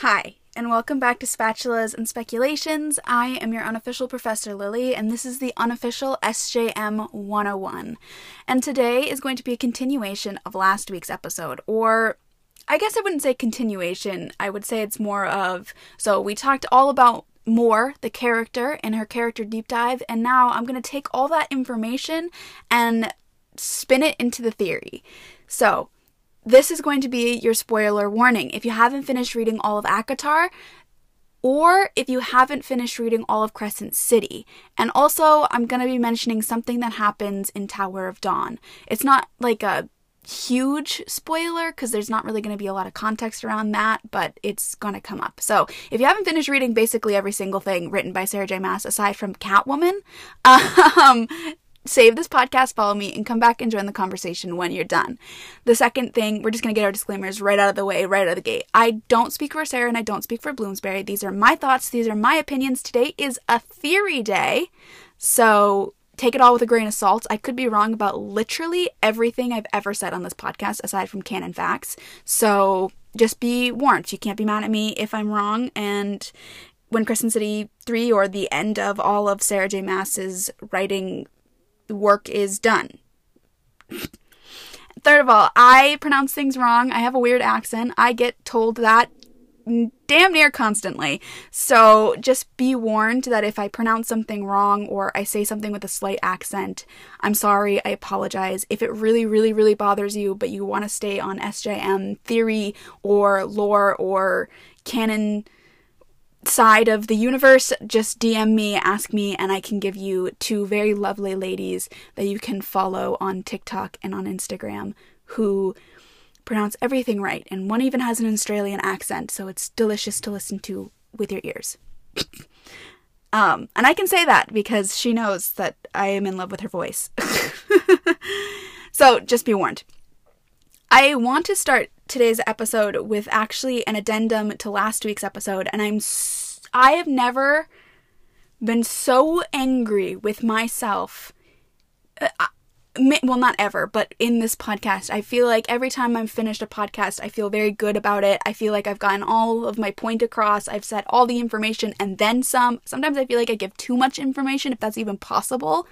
Hi, and welcome back to Spatulas and Speculations. I am your unofficial Professor Lily, and this is the unofficial SJM 101. And today is going to be a continuation of last week's episode, or I guess I wouldn't say continuation, I would say it's more of. So, we talked all about more the character, and her character deep dive, and now I'm going to take all that information and spin it into the theory. So, this is going to be your spoiler warning. If you haven't finished reading all of ACOTAR, or if you haven't finished reading all of Crescent City. And also, I'm going to be mentioning something that happens in Tower of Dawn. It's not like a huge spoiler because there's not really going to be a lot of context around that, but it's going to come up. So, if you haven't finished reading basically every single thing written by Sarah J. Maas aside from Catwoman, um, save this podcast, follow me, and come back and join the conversation when you're done. The second thing, we're just going to get our disclaimers right out of the way, right out of the gate. I don't speak for Sarah and I don't speak for Bloomsbury. These are my thoughts, these are my opinions. Today is a theory day, so take it all with a grain of salt. I could be wrong about literally everything I've ever said on this podcast aside from canon facts. So just be warned. You can't be mad at me if I'm wrong. And when Crescent City 3 or the end of all of Sarah J. Maas's writing work is done. Third of all, I pronounce things wrong. I have a weird accent. I get told that damn near constantly. So just be warned that if I pronounce something wrong or I say something with a slight accent, I'm sorry, I apologize. If it really, really, really bothers you, but you want to stay on SJM theory or lore or canon side of the universe, just DM me, ask me, and I can give you two very lovely ladies that you can follow on TikTok and on Instagram who pronounce everything right. And one even has an Australian accent, so it's delicious to listen to with your ears. um, and I can say that because she knows that I am in love with her voice. so just be warned. I want to start today's episode with actually an addendum to last week's episode, and I'm s- I have never been so angry with myself. Uh, well, not ever, but in this podcast, I feel like every time I'm finished a podcast, I feel very good about it. I feel like I've gotten all of my point across. I've said all the information and then some. Sometimes I feel like I give too much information, if that's even possible,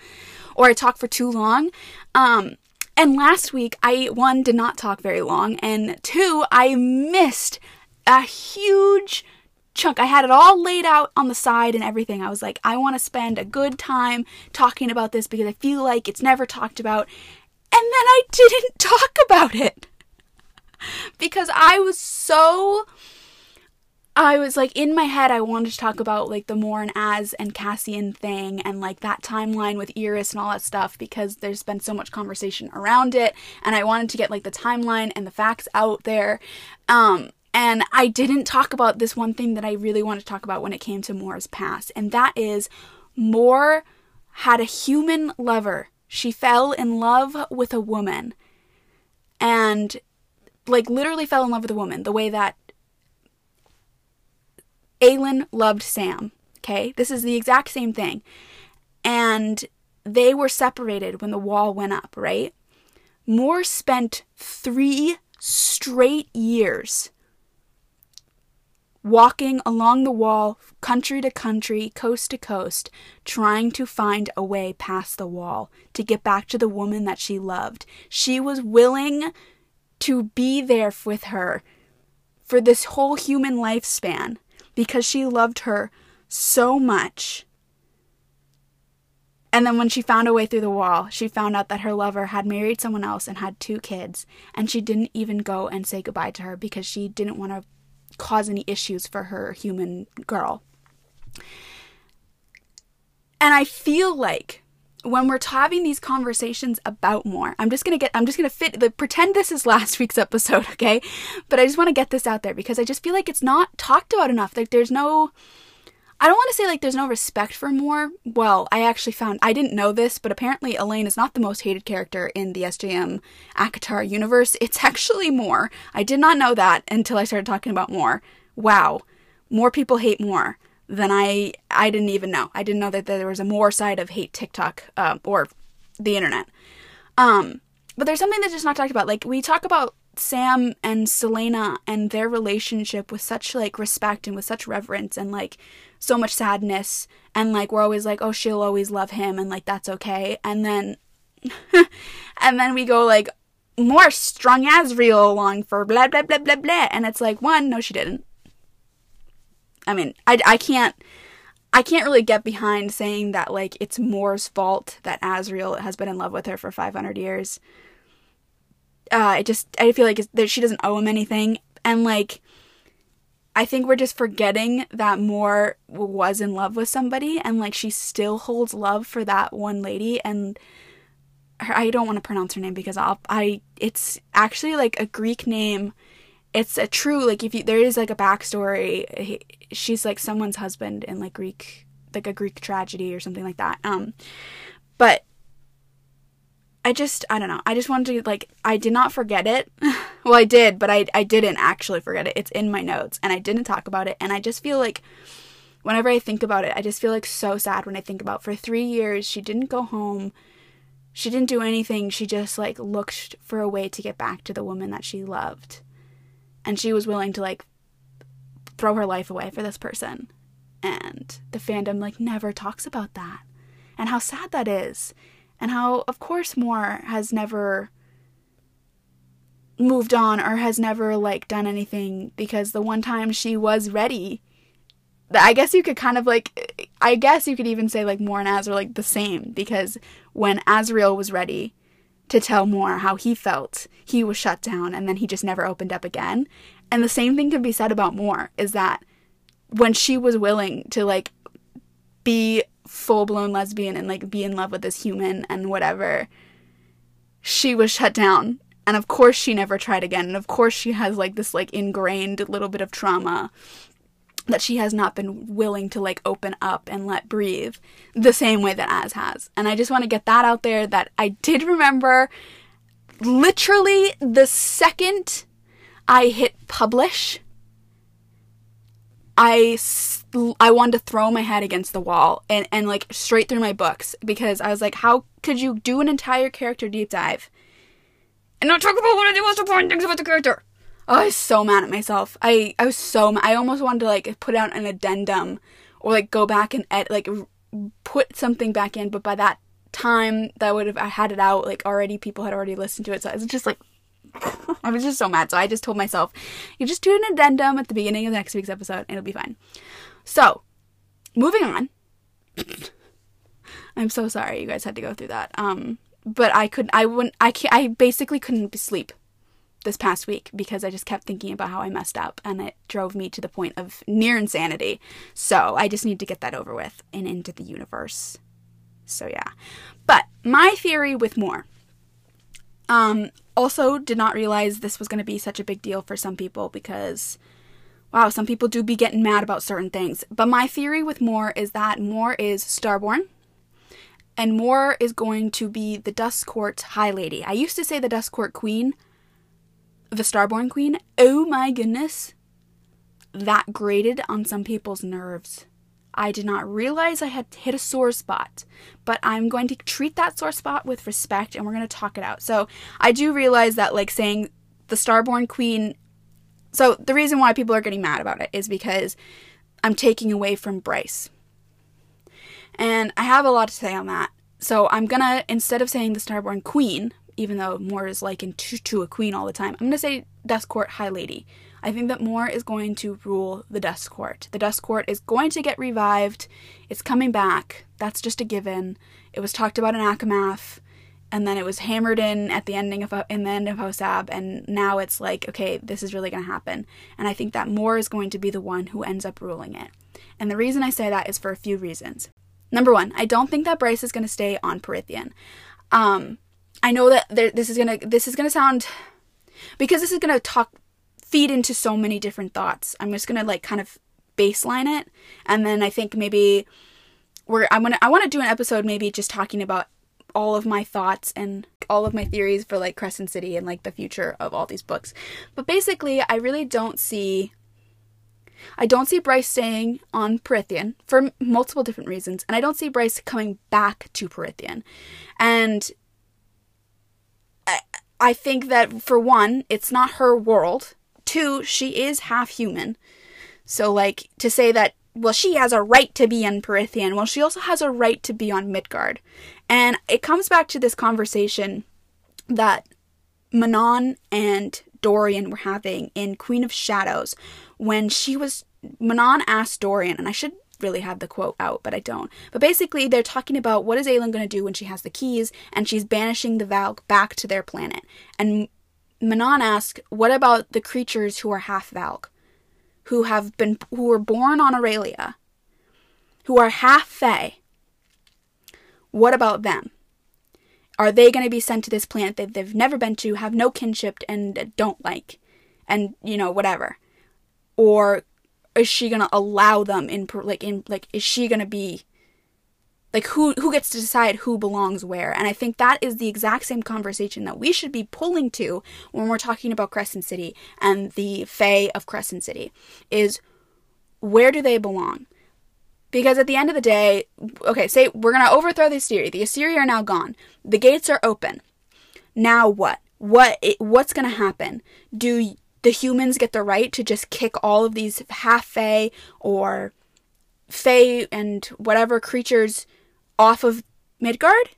or I talk for too long. Um, and last week, I, one, did not talk very long, and two, I missed a huge chunk. I had it all laid out on the side and everything. I was like, I want to spend a good time talking about this because I feel like it's never talked about. And then I didn't talk about it because I was so I was like in my head I wanted to talk about like the Mor and Az and Cassian thing and like that timeline with Eris and all that stuff because there's been so much conversation around it and I wanted to get like the timeline and the facts out there. Um and I didn't talk about this one thing that I really wanted to talk about when it came to Mor's past and that is Mor had a human lover. She fell in love with a woman and like literally fell in love with a woman the way that Aelin loved Sam. Okay, this is the exact same thing. And they were separated when the wall went up, right? Mor spent three straight years walking along the wall, country to country, coast to coast, trying to find a way past the wall to get back to the woman that she loved. She was willing to be there with her for this whole human lifespan because she loved her so much. And then when she found a way through the wall, she found out that her lover had married someone else and had two kids, and she didn't even go and say goodbye to her because she didn't want to cause any issues for her human girl. And I feel like when we're having these conversations about Mor I'm just gonna get, I'm just gonna fit, the, pretend this is last week's episode, okay? But I just want to get this out there because I just feel like it's not talked about enough. Like there's no, I don't want to say like there's no respect for Mor Well, I actually found, I didn't know this, but apparently Aelin is not the most hated character in the SJM ACOTAR universe. It's actually Mor I did not know that until I started talking about Mor Wow. More people hate Mor then I I didn't even know. I didn't know that there was a Mor side of hate TikTok uh, or the internet. Um, but there's something that's just not talked about. Like we talk about Sam and Celaena and their relationship with such like respect and with such reverence and like so much sadness and like we're always like oh she'll always love him and like that's okay and then and then we go like Mor strung Azriel along for blah blah blah blah blah and it's like one no she didn't I mean I, I can't I can't really get behind saying that like it's Mor's fault that Azriel has been in love with her for 500 years uh, I just I feel like that she doesn't owe him anything, and like I think we're just forgetting that Mor was in love with somebody, and like she still holds love for that one lady, and her, I don't want to pronounce her name because I'll I it's actually like a Greek name. It's a true like if you there is like a backstory. He, she's like someone's husband in like Greek like a Greek tragedy or something like that. Um, but I just I don't know. I just wanted to like I did not forget it. well, I did, but I I didn't actually forget it. It's in my notes and I didn't talk about it and I just feel like whenever I think about it, I just feel like so sad when I think about for 3 years she didn't go home. She didn't do anything. She just like looked for a way to get back to the woman that she loved. And she was willing to like throw her life away for this person. And the fandom like never talks about that. And how sad that is and how, of course, Mor has never moved on or has never like done anything because the one time she was ready I guess you could kind of like I guess you could even say like Mor and Az are like the same because when Azriel was ready to tell Mor how he felt, he was shut down and then he just never opened up again. And the same thing can be said about Mor is that when she was willing to like be full blown lesbian and like be in love with this human and whatever, she was shut down. And of course she never tried again. And of course she has like this like ingrained little bit of trauma that she has not been willing to like open up and let breathe the same way that Az has. And I just want to get that out there that I did remember literally the second I hit publish I, I wanted to throw my head against the wall and, and like straight through my books because I was like, how could you do an entire character deep dive and not talk about one of the most important things about the character? Oh, I was so mad at myself. I, I was so mad. I almost wanted to like put out an addendum or like go back and ed- like put something back in, but by that time that would have I had it out like already people had already listened to it so I was just like I was just so mad. So I just told myself, you just do an addendum at the beginning of next week's episode and it'll be fine. So, moving on. I'm so sorry you guys had to go through that. Um, but I could I wouldn't I can't I basically couldn't sleep this past week because I just kept thinking about how I messed up and it drove me to the point of near insanity. So, I just need to get that over with and into the universe. So, yeah. But my theory with Mor. um, also, did not realize this was going to be such a big deal for some people because, wow, some people do be getting mad about certain things. But my theory with Mor is that Mor is Starborn, and Mor is going to be the Dusk Court High Lady. I used to say the Dusk Court Queen, the Starborn Queen. Oh my goodness. That grated on some people's nerves. I did not realize I had hit a sore spot, but I'm going to treat that sore spot with respect and we're going to talk it out. So, I do realize that, like, saying the Starborn Queen. So, the reason why people are getting mad about it is because I'm taking away from Bryce. And I have a lot to say on that. So, I'm going to, instead of saying the Starborn Queen, even though Mor is likened to, to a queen all the time, I'm going to say Dusk Court High Lady I think that Mor is going to rule the Dusk Court. The Dusk Court is going to get revived. It's coming back. That's just a given. It was talked about in ACOMAF, and then it was hammered in at the ending of in the end of HOSAB, and now it's like, okay, this is really going to happen. And I think that Mor is going to be the one who ends up ruling it. And the reason I say that is for a few reasons. Number one, I don't think that Bryce is going to stay on Prythian. Um, I know that there, this is gonna this is gonna sound because this is gonna talk feed into so many different thoughts. I'm just gonna like kind of baseline it, and then I think maybe we're I'm gonna I want to do an episode maybe just talking about all of my thoughts and all of my theories for like Crescent City and like the future of all these books. But basically, I really don't see I don't see Bryce staying on Prythian for multiple different reasons, and I don't see Bryce coming back to Prythian. And I, think that for one, it's not her world. Two, she is half human. So, like, to say that, well, she has a right to be in Prythian, well, she also has a right to be on Midgard. And it comes back to this conversation that Manon and Dorian were having in Queen of Shadows when she was. Manon asked Dorian, and I should really have the quote out, but I don't. But basically, they're talking about what is Aelin going to do when she has the keys, and she's banishing the Valk back to their planet. And Manon asks, "What about the creatures who are half Valk, who have been who were born on Erilea, who are half Fae? What about them? Are they going to be sent to this planet that they've never been to, have no kinship, and don't like, and you know whatever?" Or is she gonna allow them in like in like is she gonna be like who who gets to decide who belongs where? And i think that is the exact same conversation that we should be pulling to when we're talking about crescent city and the fae of crescent city is where do they belong? Because at the end of the day okay say we're going to overthrow the Asteri the Asteri are now gone. The gates are open. Now what? What what's going to happen? Do the humans get the right to just kick all of these half fae or fae and whatever creatures off of Midgard?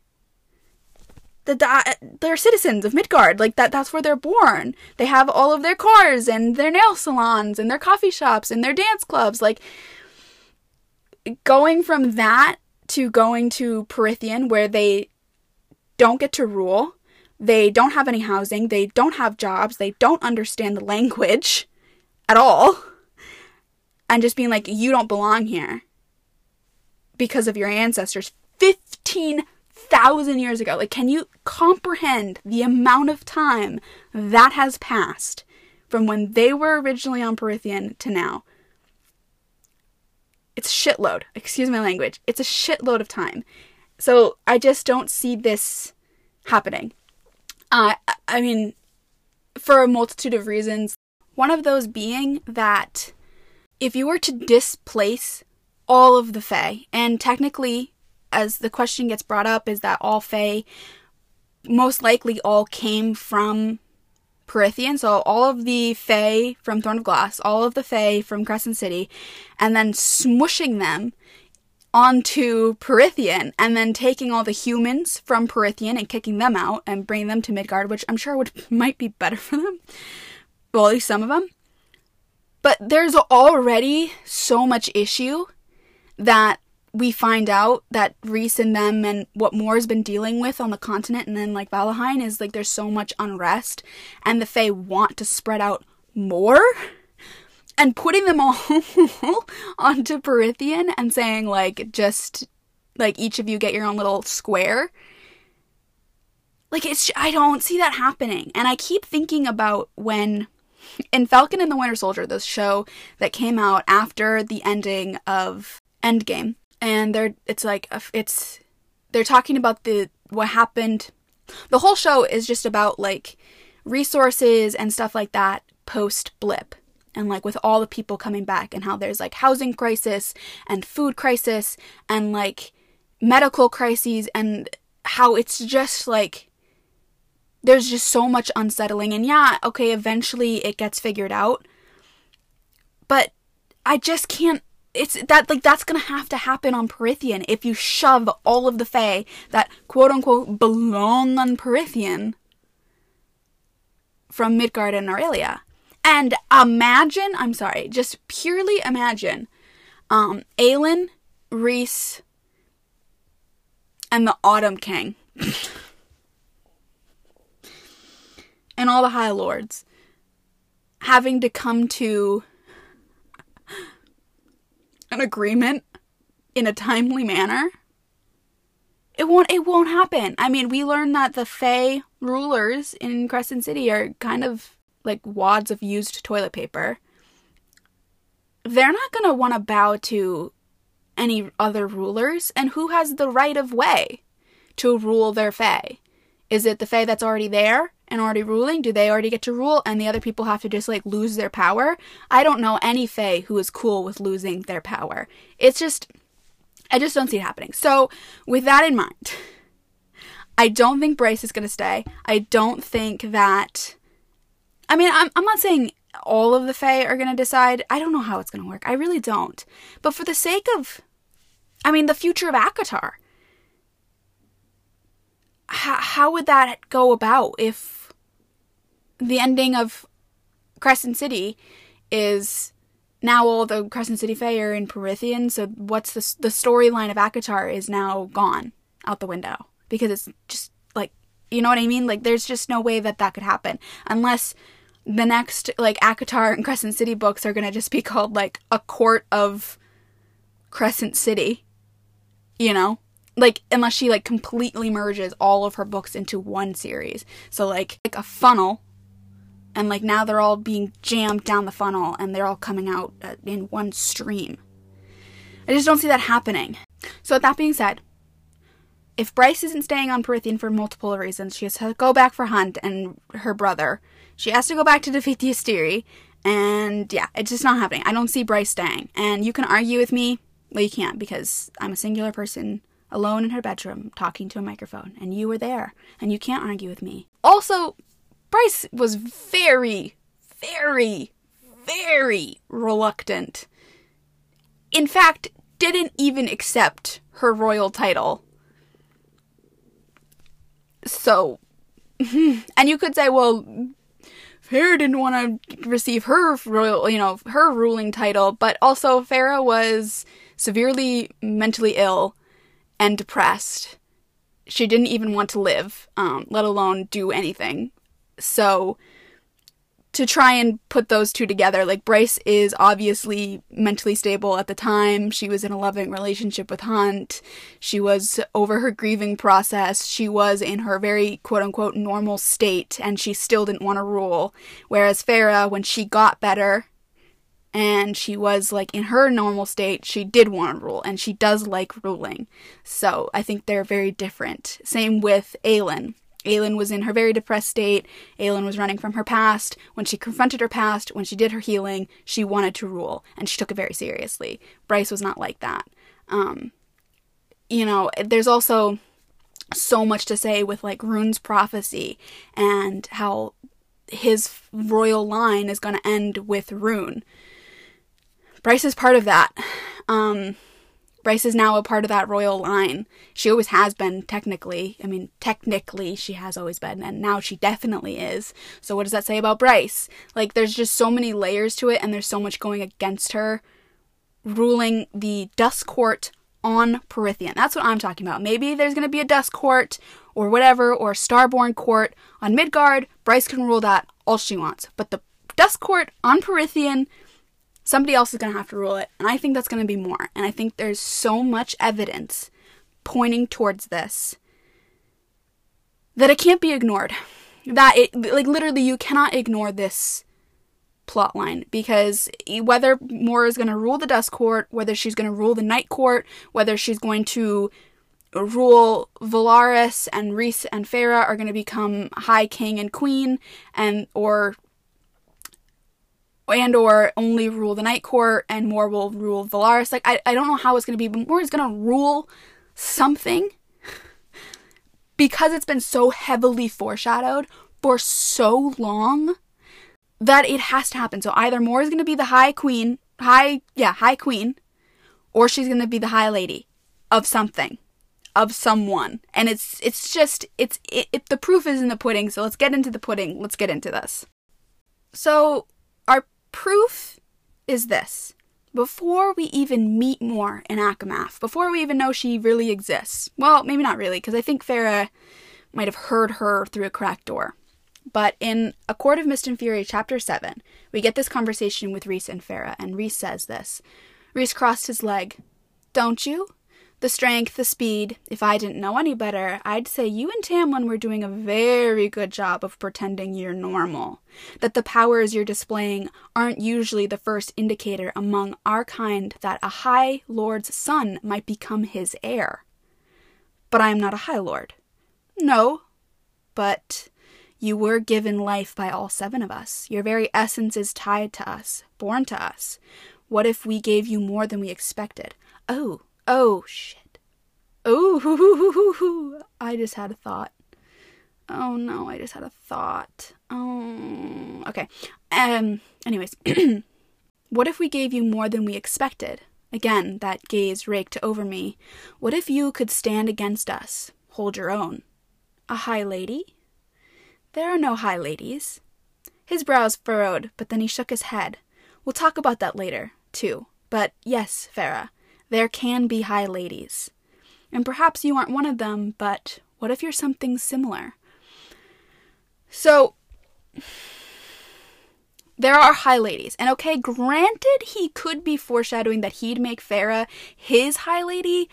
The, they're citizens of Midgard. Like that that's where they're born. They have all of their cars and their nail salons and their coffee shops and their dance clubs. Like going from that to going to Prythian where they don't get to rule they don't have any housing, they don't have jobs, they don't understand the language at all. And just being like, you don't belong here because of your ancestors 15,000 years ago. Like, can you comprehend the amount of time that has passed from when they were originally on Prythian to now? It's shitload. Excuse my language. It's a shitload of time. So I just don't see this happening. Uh, I mean, for a multitude of reasons. One of those being that if you were to displace all of the Fae, and technically, as the question gets brought up, is that all Fae most likely all came from Prythian, so all of the Fae from Throne of Glass, all of the Fae from Crescent City, and then smushing them onto Prythian and then taking all the humans from Prythian and kicking them out and bringing them to Midgard, which I'm sure would might be better for them. Well, at least some of them. But there's already so much issue that we find out that Rhys and them and what Mor's been dealing with on the continent and then like Vallahan is like there's so much unrest and the Fae want to spread out more and putting them all onto Prythian and saying like just like each of you get your own little square. Like it's I don't see that happening. And I keep thinking about when in Falcon and the Winter Soldier, this show that came out after the ending of Endgame, and they're it's like it's they're talking about the what happened. The whole show is just about like resources and stuff like that post blip and like with all the people coming back and how there's like housing crisis and food crisis and like medical crises and how it's just like there's just so much unsettling and yeah okay eventually it gets figured out but i just can't it's that like that's gonna have to happen on Prythian if you shove all of the Fae that quote unquote belong on Prythian from Midgard and Erilea. And imagine, I'm sorry, just purely imagine um, Aelin, Rhys, and the Autumn King. and all the High Lords having to come to an agreement in a timely manner. It won't it won't happen. I mean, we learned that the Fae rulers in Crescent City are kind of like wads of used toilet paper, they're not going to want to bow to any other rulers. And who has the right of way to rule their Fae? Is it the Fae that's already there and already ruling? Do they already get to rule and the other people have to just like lose their power? I don't know any Fae who is cool with losing their power. It's just, I just don't see it happening. So, with that in mind, I don't think Bryce is going to stay. I don't think that. I mean, I'm, I'm not saying all of the Fae are going to decide. I don't know how it's going to work. I really don't. But for the sake of. I mean, the future of ACOTAR, How, how would that go about if the ending of Crescent City is now all the Crescent City Fae are in Prythian, so what's the the storyline of ACOTAR is now gone out the window because it's just like you know what I mean? Like there's just no way that that could happen unless the next like ACOTAR and Crescent City books are gonna just be called like a court of Crescent City, you know? Like unless she like completely merges all of her books into one series, so like like a funnel and like now they're all being jammed down the funnel and they're all coming out uh, in one stream. I just don't see that happening. So, with that being said, if Bryce isn't staying on Prythian for multiple reasons, she has to go back for Hunt and her brother. She has to go back to defeat the Asteri, and yeah, it's just not happening. I don't see Bryce staying. And you can argue with me, well, you can't because I'm a singular person alone in her bedroom talking to a microphone, and you were there, and you can't argue with me. Also, Bryce was very, very, very reluctant. In fact, didn't even accept her royal title. So, and you could say, well, Feyre didn't want to receive her royal, you know, her ruling title, but also Feyre was severely mentally ill and depressed. She didn't even want to live, um, let alone do anything so to try and put those two together, like Bryce is obviously mentally stable at the time. She was in a loving relationship with Hunt. She was over her grieving process. She was in her very quote unquote normal state and she still didn't want to rule. Whereas Feyre, when she got better and she was like in her normal state, she did want to rule and she does like ruling. So I think they're very different. Same with Aelin. Aelin was in her very depressed state. Aelin was running from her past. When she confronted her past, when she did her healing, she wanted to rule, and she took it very seriously. Bryce was not like that. Um, you know, there's also so much to say with like Ruhn's prophecy and how his royal line is going to end with Ruhn. Bryce is part of that. Um, Bryce is now a part of that royal line. She always has been, technically. I mean, technically, she has always been, and now she definitely is. So, what does that say about Bryce? Like, there's just so many layers to it, and there's so much going against her ruling the Dusk Court on Prythian. That's what I'm talking about. Maybe there's going to be a Dusk Court or whatever, or Starborn Court on Midgard. Bryce can rule that all she wants. But the Dusk Court on Prythian Somebody else is going to have to rule it. And I think that's going to be Mor. And I think there's so much evidence pointing towards this that it can't be ignored. That it, like, literally, you cannot ignore this plot line because whether Mora is going to rule the Dusk Court, whether she's going to rule the Night Court, whether she's going to rule Velaris and Rhys and Feyre are going to become High King and Queen, and or and or only rule the Night Court and Mor will rule Velaris. Like I, I don't know how it's gonna be, but Mor is gonna rule something because it's been so heavily foreshadowed for so long that it has to happen. So either Mor is gonna be the High Queen, High yeah, High Queen, or she's gonna be the High Lady of something of someone and it's it's just it's it, it, the proof is in the pudding so let's get into the pudding let's get into this so our Proof is this. Before we even meet Mor in ACOMAF, before we even know she really exists, well, maybe not really, because I think Feyre might have heard her through a cracked door. But in A Court of Mist and Fury, chapter 7, we get this conversation with Rhys and Feyre, and Rhys says this. Rhys crossed his leg. Don't you? The strength, the speed. If I didn't know any better, I'd say you and Tamlin were doing a very good job of pretending you're normal. That the powers you're displaying aren't usually the first indicator among our kind that a High Lord's son might become his heir. But I am not a High Lord. No, but you were given life by all seven of us. Your very essence is tied to us, born to us. What if we gave you more than we expected? Oh, Oh, shit. Oh, I just had a thought. Oh no, I just had a thought. Oh, okay. Um, anyways, what if we gave you more than we expected? Again, that gaze raked over me. What if you could stand against us, hold your own? A high lady? There are no high ladies. His brows furrowed, but then he shook his head. We'll talk about that later, too. But yes, Feyre, there can be high ladies. And perhaps you aren't one of them, but what if you're something similar? So, there are high ladies. And okay, granted, he could be foreshadowing that he'd make Feyre his high lady,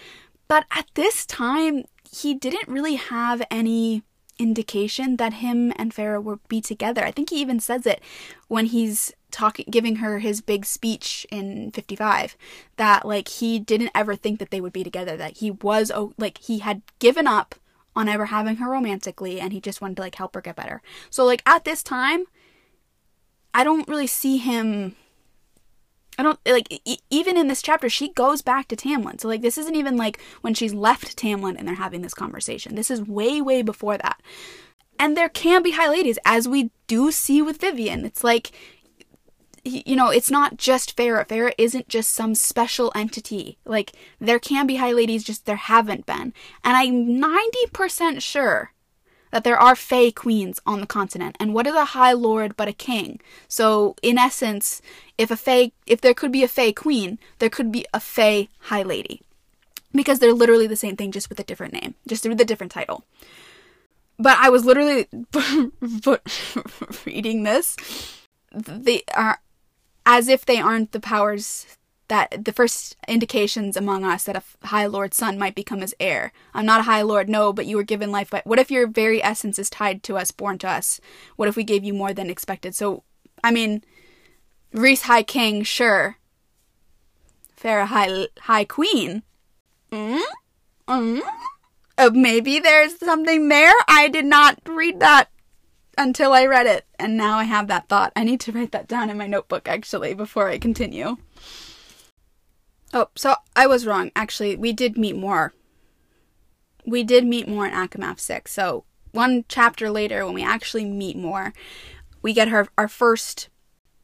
but at this time, he didn't really have any indication that him and Feyre would be together. I think he even says it when he's talking giving her his big speech in 55 that like he didn't ever think that they would be together that he was oh, like he had given up on ever having her romantically and he just wanted to like help her get better. So like at this time I don't really see him. I don't like e- even in this chapter she goes back to Tamlin. So like this isn't even like when she's left Tamlin and they're having this conversation. This is way way before that. And there can be high ladies as we do see with Viviane. It's like you know, it's not just Feyre. Feyre isn't just some special entity. Like there can be high ladies just there haven't been. And I'm 90% sure that there are Fae queens on the continent. And what is a High Lord but a king? So, in essence, if a Fae, if there could be a Fae queen, there could be a Fae High Lady. Because they're literally the same thing, just with a different name, just with a different title. But I was literally reading this. They are as if they aren't the powers that the first indications among us that a High Lord's son might become his heir. I'm not a High Lord, no, but you were given life. But what if your very essence is tied to us, born to us? What if we gave you more than expected? So, I mean, Rhys High King, sure. Feyre High High Queen. Mm? Mm? Uh, maybe there's something there. I did not read that until I read it, and now I have that thought. I need to write that down in my notebook actually before I continue. Oh, so I was wrong. Actually, we did meet Mor. We did meet Mor in ACOMAF 6. So, one chapter later, when we actually meet Mor, we get her our first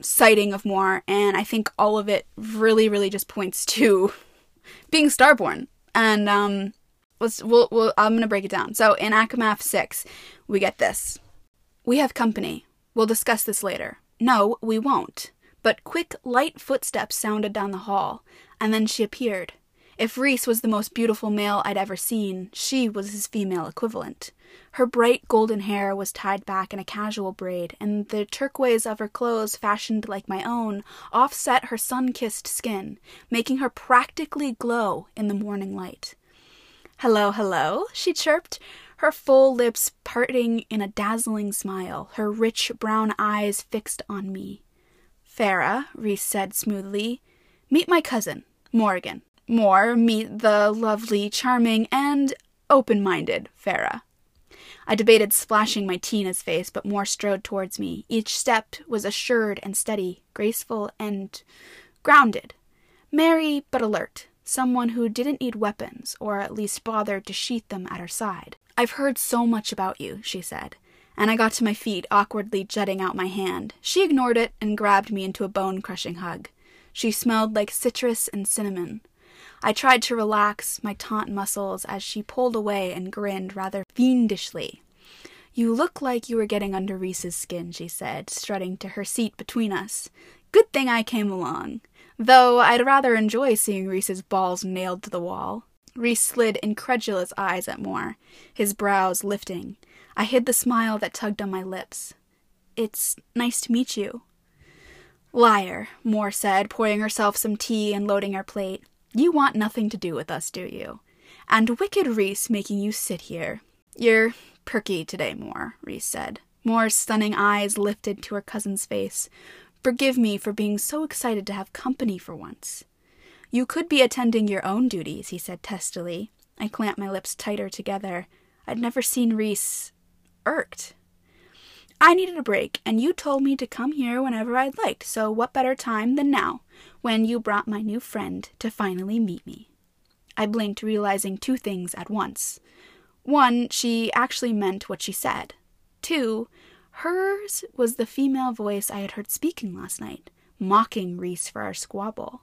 sighting of Mor, and I think all of it really, really just points to being Starborn. And um, let's we'll, we'll I'm gonna break it down. So in ACOMAF 6, we get this. We have company. We'll discuss this later. No, we won't. But quick, light footsteps sounded down the hall, and then she appeared. If Rhys was the most beautiful male I'd ever seen, she was his female equivalent. Her bright golden hair was tied back in a casual braid, and the turquoise of her clothes, fashioned like my own, offset her sun kissed skin, making her practically glow in the morning light. Hello, hello, she chirped, her full lips parting in a dazzling smile, her rich brown eyes fixed on me. Feyre, Rhys said smoothly, meet my cousin. Morrigan. More, meet the lovely, charming, and open minded Feyre. I debated splashing my tea in his face, but Mor strode towards me. Each step was assured and steady, graceful and grounded. Merry but alert, someone who didn't need weapons, or at least bothered to sheath them at her side. I've heard so much about you, she said, and I got to my feet, awkwardly jutting out my hand. She ignored it and grabbed me into a bone crushing hug. She smelled like citrus and cinnamon. I tried to relax my taut muscles as she pulled away and grinned rather fiendishly. You look like you were getting under Rhys's skin, she said, strutting to her seat between us. Good thing I came along. Though I'd rather enjoy seeing Rhys's balls nailed to the wall. Rhys slid incredulous eyes at Mor, his brows lifting. I hid the smile that tugged on my lips. It's nice to meet you. Liar, Mor said, pouring herself some tea and loading her plate. You want nothing to do with us, do you? And wicked Rhys making you sit here. You're perky today, Mor, Rhys said. Mor's stunning eyes lifted to her cousin's face. Forgive me for being so excited to have company for once. You could be attending your own duties, he said testily. I clamped my lips tighter together. I'd never seen Rhys irked. I needed a break, and you told me to come here whenever I'd liked, so what better time than now, when you brought my new friend to finally meet me? I blinked, realizing two things at once. One, she actually meant what she said. Two, hers was the female voice I had heard speaking last night, mocking Rhys for our squabble.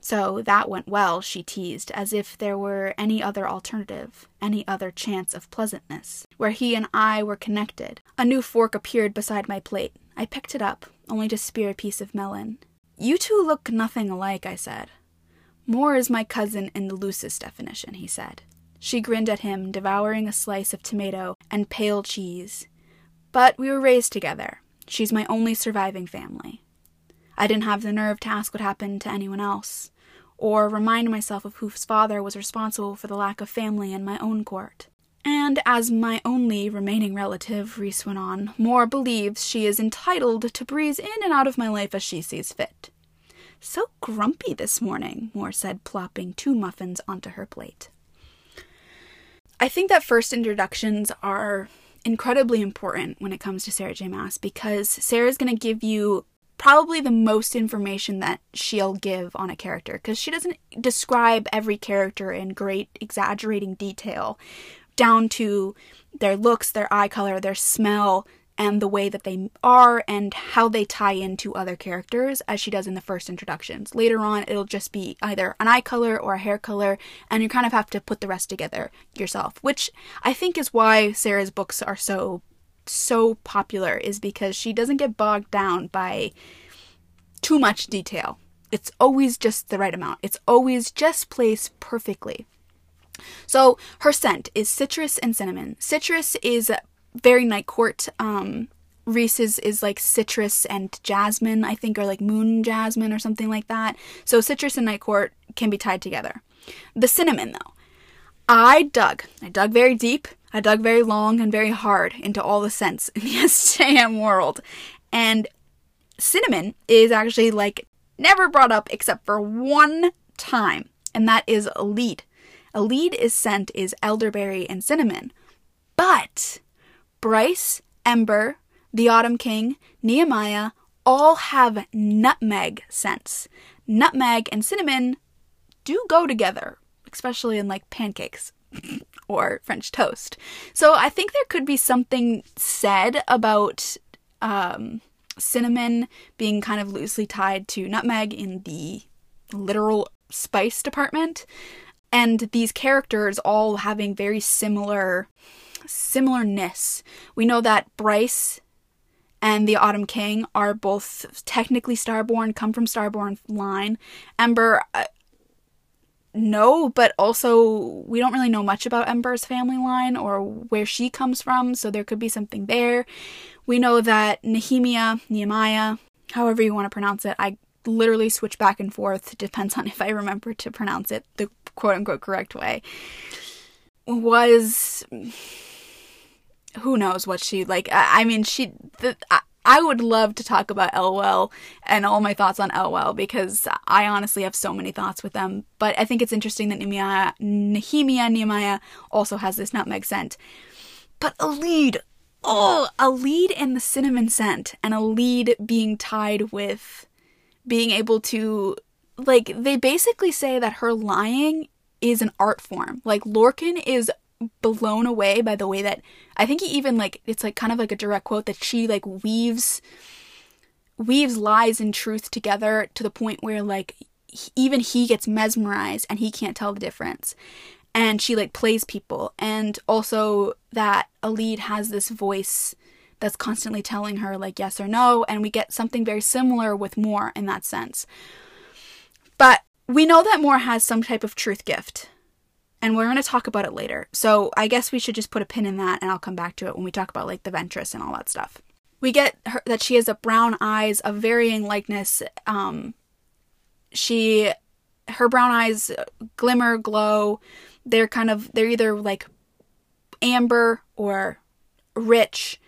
So that went well, she teased, as if there were any other alternative, any other chance of pleasantness, where he and I were connected. A new fork appeared beside my plate. I picked it up, only to spear a piece of melon. You two look nothing alike, I said. Mor is my cousin in the loosest definition, he said. She grinned at him, devouring a slice of tomato and pale cheese. But we were raised together. She's my only surviving family. I didn't have the nerve to ask what happened to anyone else, or remind myself of whose father was responsible for the lack of family in my own court. And as my only remaining relative, Rhys went on, Mor believes she is entitled to breeze in and out of my life as she sees fit. So grumpy this morning, Mor said, plopping two muffins onto her plate. I think that first introductions are incredibly important when it comes to Sarah J. Maas because Sarah's going to give you probably the most information that she'll give on a character because she doesn't describe every character in great exaggerating detail down to their looks, their eye color, their smell, and the way that they are and how they tie into other characters as she does in the first introductions. Later on, it'll just be either an eye color or a hair color, and you kind of have to put the rest together yourself, which I think is why Sarah's books are so so popular is because she doesn't get bogged down by too much detail. It's always just the right amount. It's always just placed perfectly. So her scent is citrus and cinnamon. Citrus is very night court. Um, Rhys's is like citrus and jasmine, I think, or like moon jasmine or something like that. So citrus and night court can be tied together. The cinnamon, though, I dug. I dug very deep. I dug very long and very hard into all the scents in the SJM world. And cinnamon is actually like never brought up except for one time, and that is Elide. A lead is scent is elderberry and cinnamon. But Bryce, Ember, the Autumn King, Nehemiah all have nutmeg scents. Nutmeg and cinnamon do go together, especially in like pancakes or French toast. So I think there could be something said about um, cinnamon being kind of loosely tied to nutmeg in the literal spice department, and these characters all having very similar similarness. We know that Bryce and the Autumn King are both technically Starborn, come from Starborn line. Ember, uh, no, but also we don't really know much about Ember's family line or where she comes from, so there could be something there. We know that Nehemiah, Nehemiah, however you want to pronounce it, I literally switch back and forth, depends on if I remember to pronounce it the quote unquote correct way, was who knows what she like. I, I mean, she. The, I, I would love to talk about Eyllwe and all my thoughts on Eyllwe because I honestly have so many thoughts with them. But I think it's interesting that Nehemiah, Nehemiah, Nehemiah also has this nutmeg scent. But Elide, oh, Elide in the cinnamon scent, and Elide being tied with being able to, like, they basically say that her lying is an art form. Like, Lorcan is blown away by the way that I think he even like it's like kind of like a direct quote that she like weaves weaves lies and truth together to the point where like even he gets mesmerized and he can't tell the difference. And she like plays people. And also that Elide has this voice that's constantly telling her like yes or no. And we get something very similar with Mor in that sense. But we know that Mor has some type of truth gift and we're going to talk about it later. So I guess we should just put a pin in that and I'll come back to it when we talk about like the Ventress and all that stuff. We get her that she has a brown eyes of varying likeness. Um she her brown eyes glimmer, glow. They're kind of they're either like amber or rich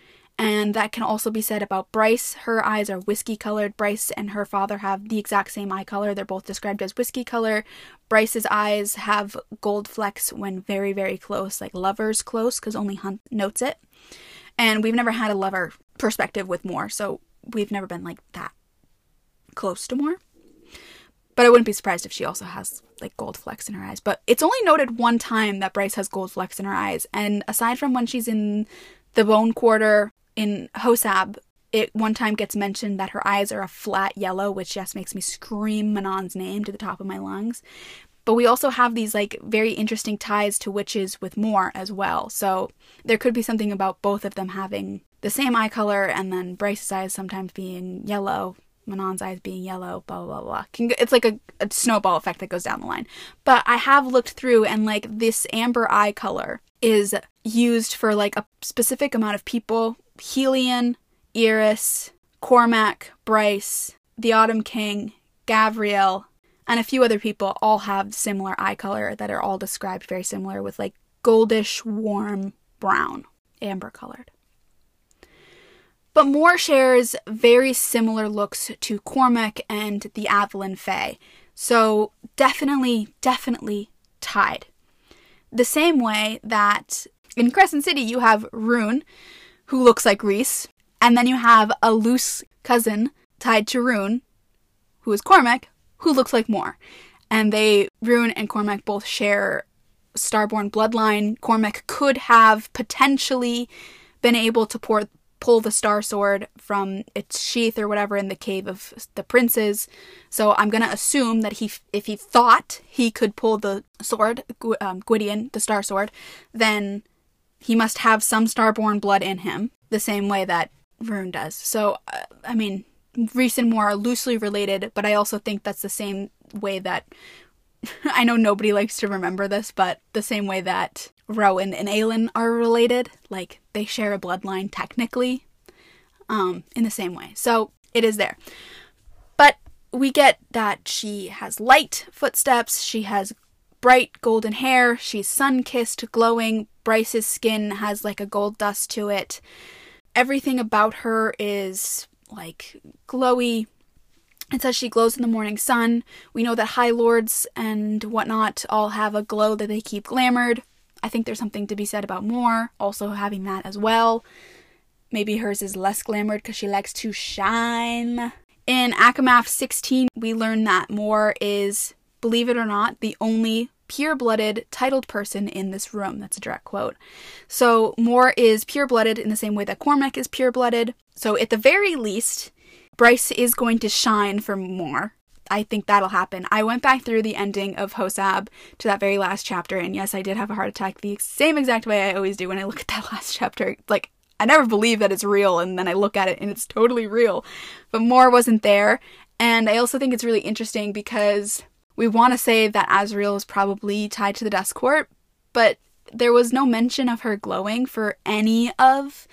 and that can also be said about Bryce. Her eyes are whiskey colored. Bryce and her father have the exact same eye color. They're both described as whiskey color. Bryce's eyes have gold flecks when very, very close, like lovers close, because only Hunt notes it. And we've never had a lover perspective with Mor, so we've never been like that close to Mor. But I wouldn't be surprised if she also has like gold flecks in her eyes. But it's only noted one time that Bryce has gold flecks in her eyes. And aside from when she's in the bone quarter in Hosab, it one time gets mentioned that her eyes are a flat yellow, which just makes me scream Manon's name to the top of my lungs. But we also have these like very interesting ties to witches with Mor as well. So there could be something about both of them having the same eye color and then Bryce's eyes sometimes being yellow, Manon's eyes being yellow, blah, blah, blah. It's like a, a snowball effect that goes down the line. But I have looked through and like this amber eye color is used for like a specific amount of people. Helion, Eris, Cormac, Bryce, the Autumn King, Gavriel, and a few other people all have similar eye color that are all described very similar with like goldish, warm brown, amber colored. But Mor shares very similar looks to Cormac and the Avallen Fae. So definitely, definitely tied. The same way that in Crescent City you have Ruhn, who looks like Rhys, and then you have a loose cousin tied to Ruhn, who is Cormac, who looks like Mor. And they, Ruhn and Cormac, both share Starborn bloodline. Cormac could have potentially been able to pour, pull the Star Sword from its sheath or whatever in the cave of the princes. So I'm gonna assume that he, if he thought he could pull the sword, um, Gwydion, the Star Sword, then he must have some Starborn blood in him, the same way that Ruhn does. So, uh, I mean, Rhys and Mor are loosely related, but I also think that's the same way that I know nobody likes to remember this, but the same way that Rowan and Aelin are related, like they share a bloodline technically, um, in the same way. So it is there. But we get that she has light footsteps, she has bright golden hair, she's sun kissed, glowing. Bryce's skin has like a gold dust to it. Everything about her is like glowy. It says she glows in the morning sun. We know that High Lords and whatnot all have a glow that they keep glamored. I think there's something to be said about Mor also having that as well. Maybe hers is less glamored because she likes to shine. In ACOMAF 16, we learn that Mor is, believe it or not, the only pure blooded titled person in this room. That's a direct quote. So Mor is pure blooded in the same way that Cormac is pure blooded. So at the very least, Bryce is going to shine for Mor. I think that'll happen. I went back through the ending of HOSAB to that very last chapter, and yes, I did have a heart attack the same exact way I always do when I look at that last chapter. Like, I never believe that it's real, and then I look at it and it's totally real. But Mor wasn't there, and I also think it's really interesting because we want to say that Azriel is probably tied to the Dusk Court, but there was no mention of her glowing for any of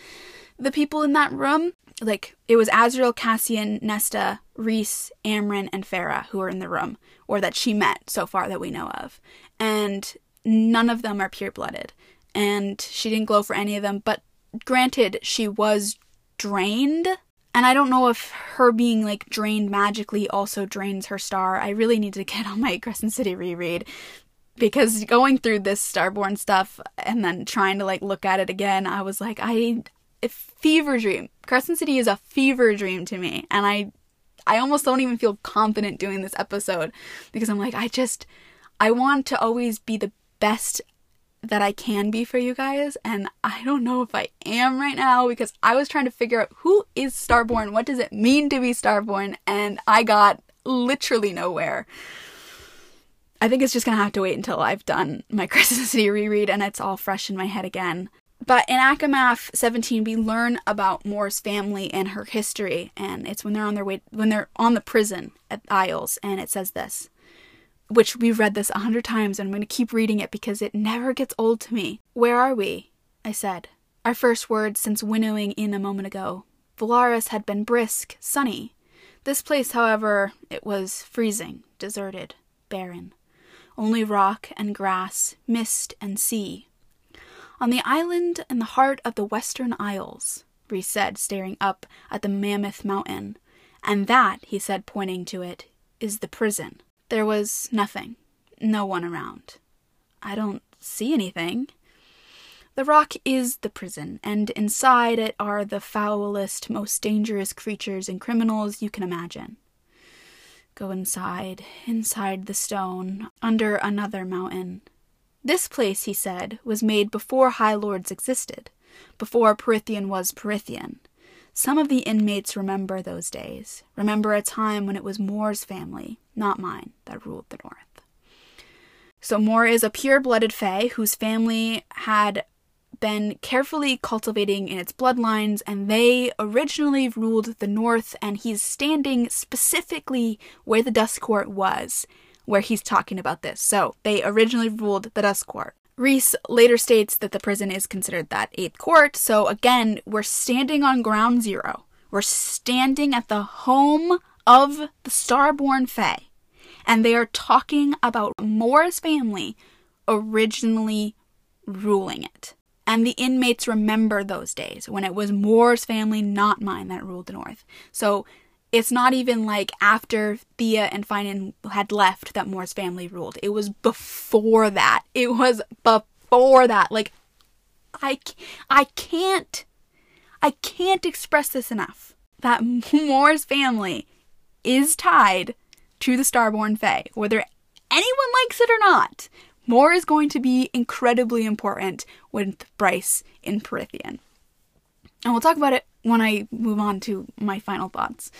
the people in that room. Like, it was Azriel, Cassian, Nesta, Rhys, Amren, and Feyre who were in the room, or that she met so far that we know of. And none of them are pure blooded. And she didn't glow for any of them, but granted, she was drained and I don't know if her being like drained magically also drains her star. I really need to get on my Crescent City reread because going through this Starborn stuff and then trying to like look at it again, I was like, I a fever dream. Crescent City is a fever dream to me, and I I almost don't even feel confident doing this episode because I'm like, I just I want to always be the best that I can be for you guys, and I don't know if I am right now because I was trying to figure out who is Starborn, what does it mean to be Starborn, and I got literally nowhere. I think it's just gonna have to wait until I've done my Crescent City reread and it's all fresh in my head again. But in ACOMAF 17, we learn about Mor's family and her history, and it's when they're on their way when they're on the prison at Isles, and it says this which we've read this a hundred times and I'm going to keep reading it because it never gets old to me. Where are we? I said. Our first words since winnowing in a moment ago. Velaris had been brisk, sunny. This place, however, it was freezing, deserted, barren. Only rock and grass, mist and sea. On the island in the heart of the Western Isles, Rhys said, staring up at the mammoth mountain. And that, he said, pointing to it, is the prison. There was nothing, no one around. I don't see anything. The rock is the prison, and inside it are the foulest, most dangerous creatures and criminals you can imagine. go inside, inside the stone, under another mountain. This place, he said, was made before High Lords existed, before Prythian was Prythian. Some of the inmates remember those days, remember a time when it was Mor's family, not mine, that ruled the North. So Mor is a pure-blooded Fae whose family had been carefully cultivating in its bloodlines, and they originally ruled the north, and he's standing specifically where the Dusk Court was, where he's talking about this. So they originally ruled the Dusk Court. Rhys later states that the prison is considered that eighth court, so again, we're standing on ground zero. We're standing at the home of the Starborn Fae, and they are talking about Mor's family originally ruling it. And the inmates remember those days when it was Mor's family, not mine, that ruled the North. So it's not even like after Thea and Finan had left that Mor's family ruled. It was before that. It was before that. Like, I, I can't, I can't express this enough. That Mor's family is tied to the Starborn Fae, whether anyone likes it or not. Mor is going to be incredibly important with Bryce in Prythian. And we'll talk about it when I move on to my final thoughts.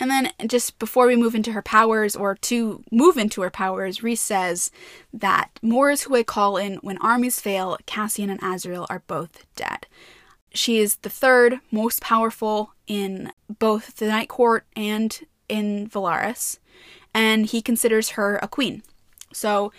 And then, just before we move into her powers, or to move into her powers, Rhys says that Mor is who I call in when armies fail, Cassian and Azriel are both dead. She is the third most powerful in both the Night Court and in Velaris, and he considers her a queen. So,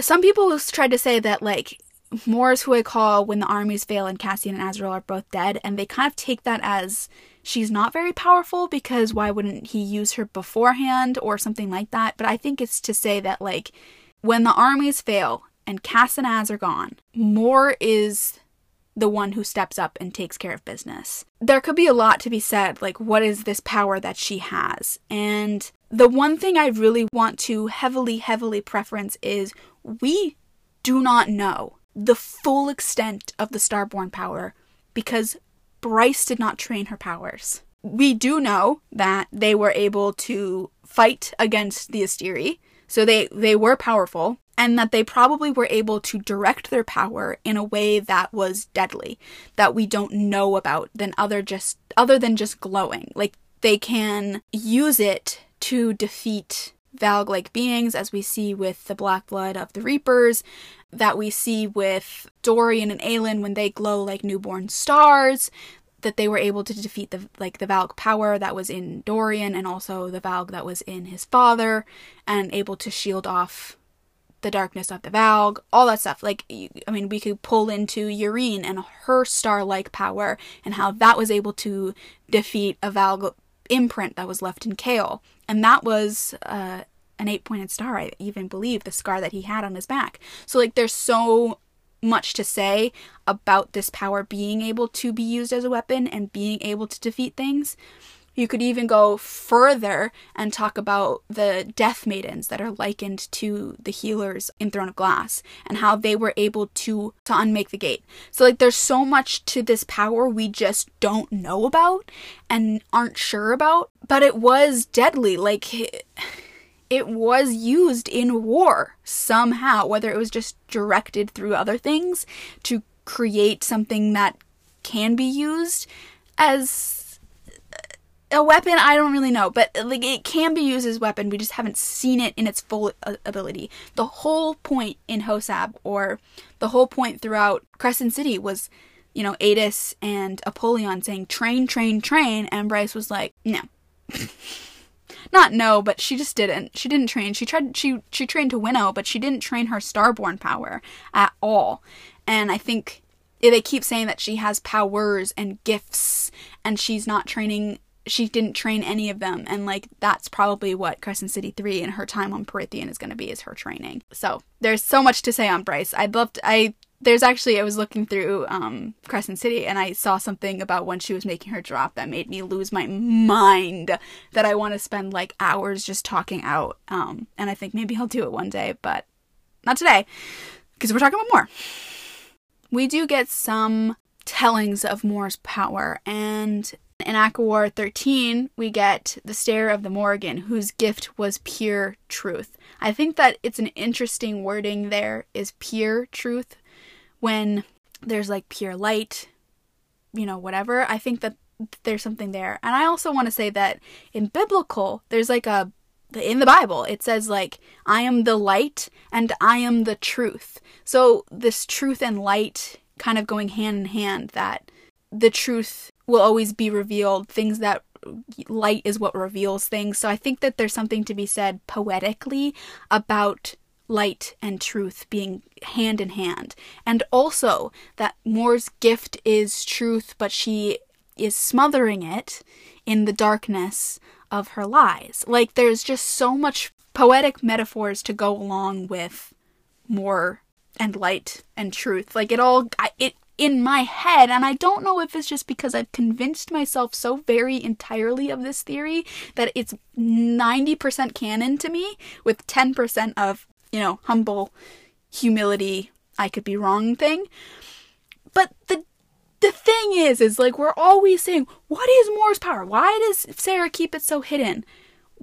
some people tried to say that like Mor is who I call when the armies fail and Cassian and Azriel are both dead, and they kind of take that as she's not very powerful because why wouldn't he use her beforehand or something like that? But I think it's to say that like when the armies fail and Cass and Az are gone, Mor is the one who steps up and takes care of business. There could be a lot to be said, like what is this power that she has? And the one thing I really want to heavily, heavily preference is we do not know the full extent of the Starborn power because Bryce did not train her powers. We do know that they were able to fight against the Asteri, so they, they were powerful, and that they probably were able to direct their power in a way that was deadly, that we don't know about than other just other than just glowing. Like they can use it to defeat Valg like beings, as we see with the black blood of the Reapers, that we see with Dorian and Aelin when they glow like newborn stars, that they were able to defeat the like the Valg power that was in Dorian and also the Valg that was in his father, and able to shield off the darkness of the Valg, all that stuff. Like, I mean, we could pull into Yrene and her star-like power and how that was able to defeat a Valg imprint that was left in Chaol. And that was uh, an eight pointed star, I even believe, the scar that he had on his back. So, like, there's so much to say about this power being able to be used as a weapon and being able to defeat things. You could even go further and talk about the death maidens that are likened to the healers in Throne of Glass and how they were able to to unmake the gate. So like there's so much to this power we just don't know about and aren't sure about, but it was deadly like it was used in war somehow, whether it was just directed through other things to create something that can be used as a weapon i don't really know but like it can be used as weapon we just haven't seen it in its full uh, ability. The whole point in HOSAB or the whole point throughout crescent city was you know Aidas and Apollion saying train train train and bryce was like no. Not no but she just didn't. She didn't train. She tried she she trained to winnow but she didn't train her starborn power at all. And i think they keep saying that she has powers and gifts and she's not training she didn't train any of them and like that's probably what Crescent City 3 and her time on Prythian is going to be is her training. So, there's so much to say on Bryce. I'd love to I there's actually I was looking through um, Crescent City and I saw something about when she was making her drop that made me lose my mind that I want to spend like hours just talking out. Um, and I think maybe I'll do it one day, but not today because we're talking about Mor We do get some tellings of Mor's power and in ACOWAR 13, we get the Stare of the Morrigan, whose gift was pure truth. I think that it's an interesting wording there is pure truth when there's like pure light, you know, whatever. I think that there's something there. And I also want to say that in biblical, there's like a in the Bible, it says like I am the light and I am the truth. So this truth and light kind of going hand in hand that the truth will always be revealed, things that light is what reveals things. So I think that there's something to be said poetically about light and truth being hand in hand. And also that Mor's gift is truth, but she is smothering it in the darkness of her lies. Like there's just so much poetic metaphors to go along with Mor and light and truth. Like it all it in my head, and I don't know if it's just because I've convinced myself so very entirely of this theory that it's 90% canon to me, with 10% of, you know, humble humility, I could be wrong thing. But the the thing is, is like we're always saying, what is Mor's power? Why does Sarah keep it so hidden?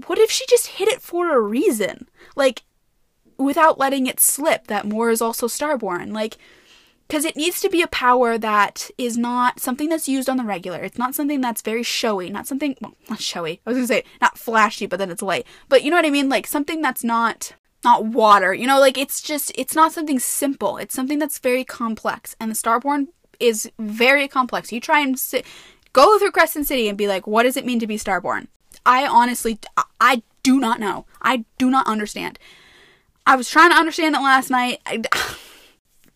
What if she just hid it for a reason? Like, without letting it slip that Mor is also starborn. Like, because it needs to be a power that is not something that's used on the regular. It's not something that's very showy, not something, well, not showy. I was gonna say not flashy, but then it's light. But you know what I mean? Like something that's not not water. You know, like it's just it's not something simple. It's something that's very complex, and the Starborn is very complex. You try and sit, go through Crescent City and be like, what does it mean to be Starborn? I honestly, I do not know. I do not understand. I was trying to understand it last night. I,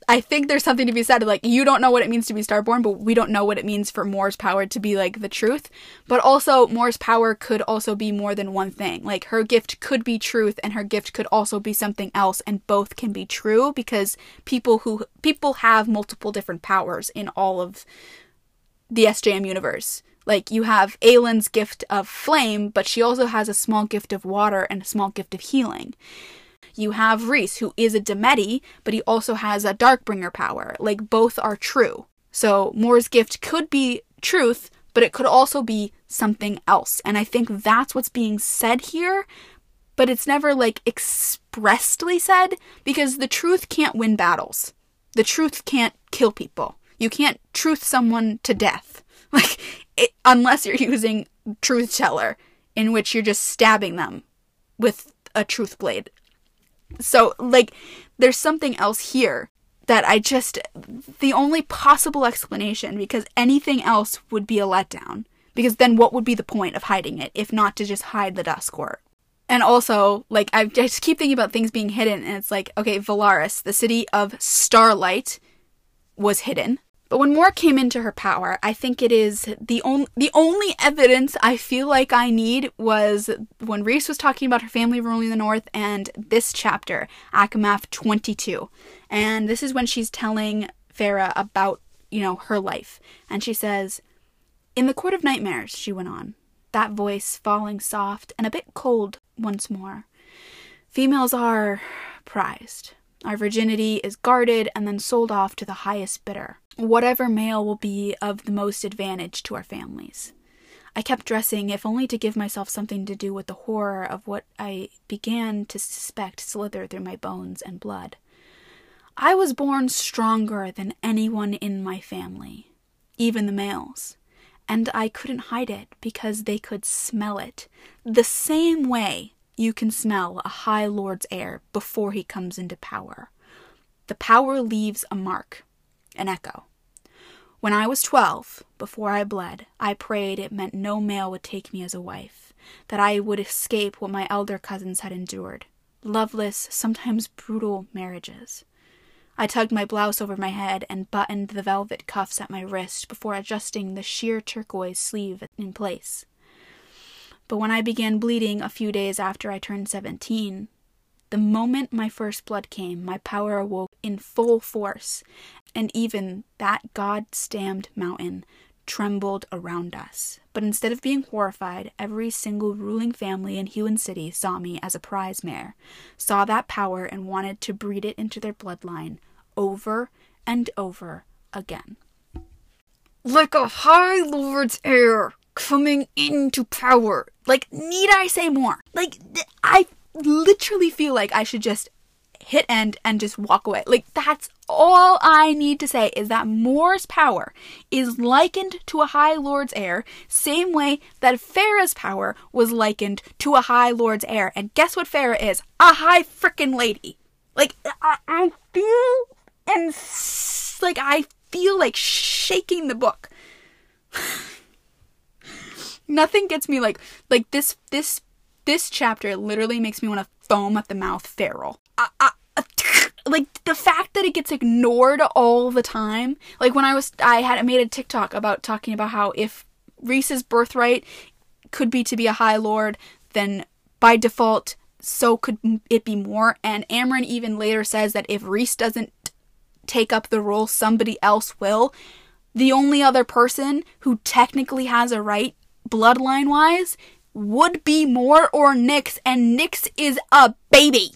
I think there's something to be said. Like, you don't know what it means to be starborn, but we don't know what it means for Mor's power to be like the truth. But also, Mor's power could also be more than one thing. Like, her gift could be truth, and her gift could also be something else, and both can be true because people who people have multiple different powers in all of the SJM universe. Like, you have Aelin's gift of flame, but she also has a small gift of water and a small gift of healing you have Rhys, who is a daemati, but he also has a Darkbringer power. Like, both are true. So, Mor's gift could be truth, but it could also be something else. And I think that's what's being said here, but it's never like expressly said because the truth can't win battles. The truth can't kill people. You can't truth someone to death. Like, it, unless you're using truth teller, in which you're just stabbing them with a truth blade so, like, there's something else here that I just. The only possible explanation, because anything else would be a letdown. Because then what would be the point of hiding it if not to just hide the Dusk Court? And also, like, I just keep thinking about things being hidden, and it's like, okay, Velaris, the city of starlight, was hidden. But when Mor came into her power, I think it is the only the only evidence I feel like I need was when Rhys was talking about her family ruling the North and this chapter, ACOMAF 22. And this is when she's telling Feyre about, you know, her life. And she says, In the Court of Nightmares, she went on, that voice falling soft and a bit cold once more. Females are prized. Our virginity is guarded and then sold off to the highest bidder whatever male will be of the most advantage to our families. I kept dressing, if only to give myself something to do with the horror of what I began to suspect slithered through my bones and blood. I was born stronger than anyone in my family, even the males, and I couldn't hide it because they could smell it, the same way you can smell a High Lord's heir before he comes into power. The power leaves a mark, an echo. When I was twelve, before I bled, I prayed it meant no male would take me as a wife, that I would escape what my elder cousins had endured loveless, sometimes brutal marriages. I tugged my blouse over my head and buttoned the velvet cuffs at my wrist before adjusting the sheer turquoise sleeve in place. But when I began bleeding a few days after I turned seventeen, the moment my first blood came, my power awoke in full force, and even that God stamped mountain trembled around us. But instead of being horrified, every single ruling family in Hewn City saw me as a prize mare, saw that power, and wanted to breed it into their bloodline over and over again. Like a High Lord's heir, coming into power. Like, need I say more? Like, I literally feel like I should just hit end and just walk away. Like, that's all I need to say is that Mor's power is likened to a High Lord's heir, same way that Feyre's power was likened to a High Lord's heir. And guess what Feyre is? A high frickin' lady. Like, I, I feel and like I feel like shaking the book. Nothing gets me like like this this this chapter literally makes me want to foam at the mouth feral. I, I, like the fact that it gets ignored all the time. Like when I was I had made a TikTok about talking about how if Rhys's birthright could be to be a high lord, then by default so could it be Mor And Amren even later says that if Rhys doesn't take up the role, somebody else will. The only other person who technically has a right, bloodline wise, would be Mor or Nyx, and Nyx is a baby.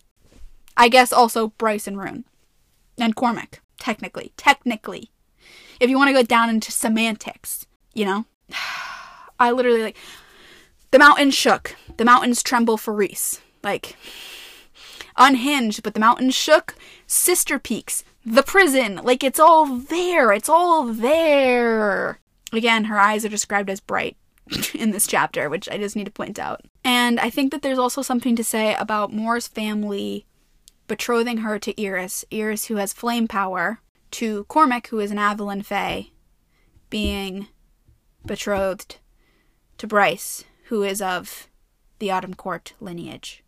I guess also Bryce and Ruhn. And Cormac, technically. Technically. If you want to go down into semantics, you know? I literally like the mountains shook. The mountains tremble for Rhys. Like unhinged, but the mountains shook. Sister peaks, the prison, like it's all there. It's all there. Again, her eyes are described as bright in this chapter, which I just need to point out. And I think that there's also something to say about Mor's family betrothing her to Eris, Eris who has flame power, to Cormac, who is an Avallen Fae, being betrothed to Bryce, who is of the Autumn Court lineage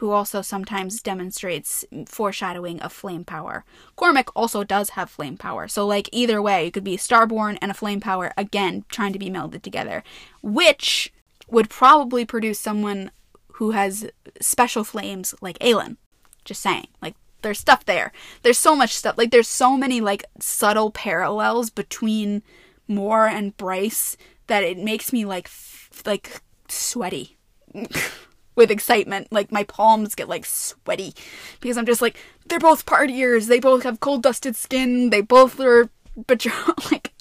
who also sometimes demonstrates foreshadowing of flame power. Cormac also does have flame power, so like either way, you could be Starborn and a flame power again trying to be melded together, which would probably produce someone who has special flames like Aelin. Just saying, like there's stuff there. There's so much stuff. Like there's so many like subtle parallels between Mor and Bryce that it makes me like f- like sweaty. with excitement. Like my palms get like sweaty because I'm just like they're both partiers. They both have cold dusted skin. They both are but like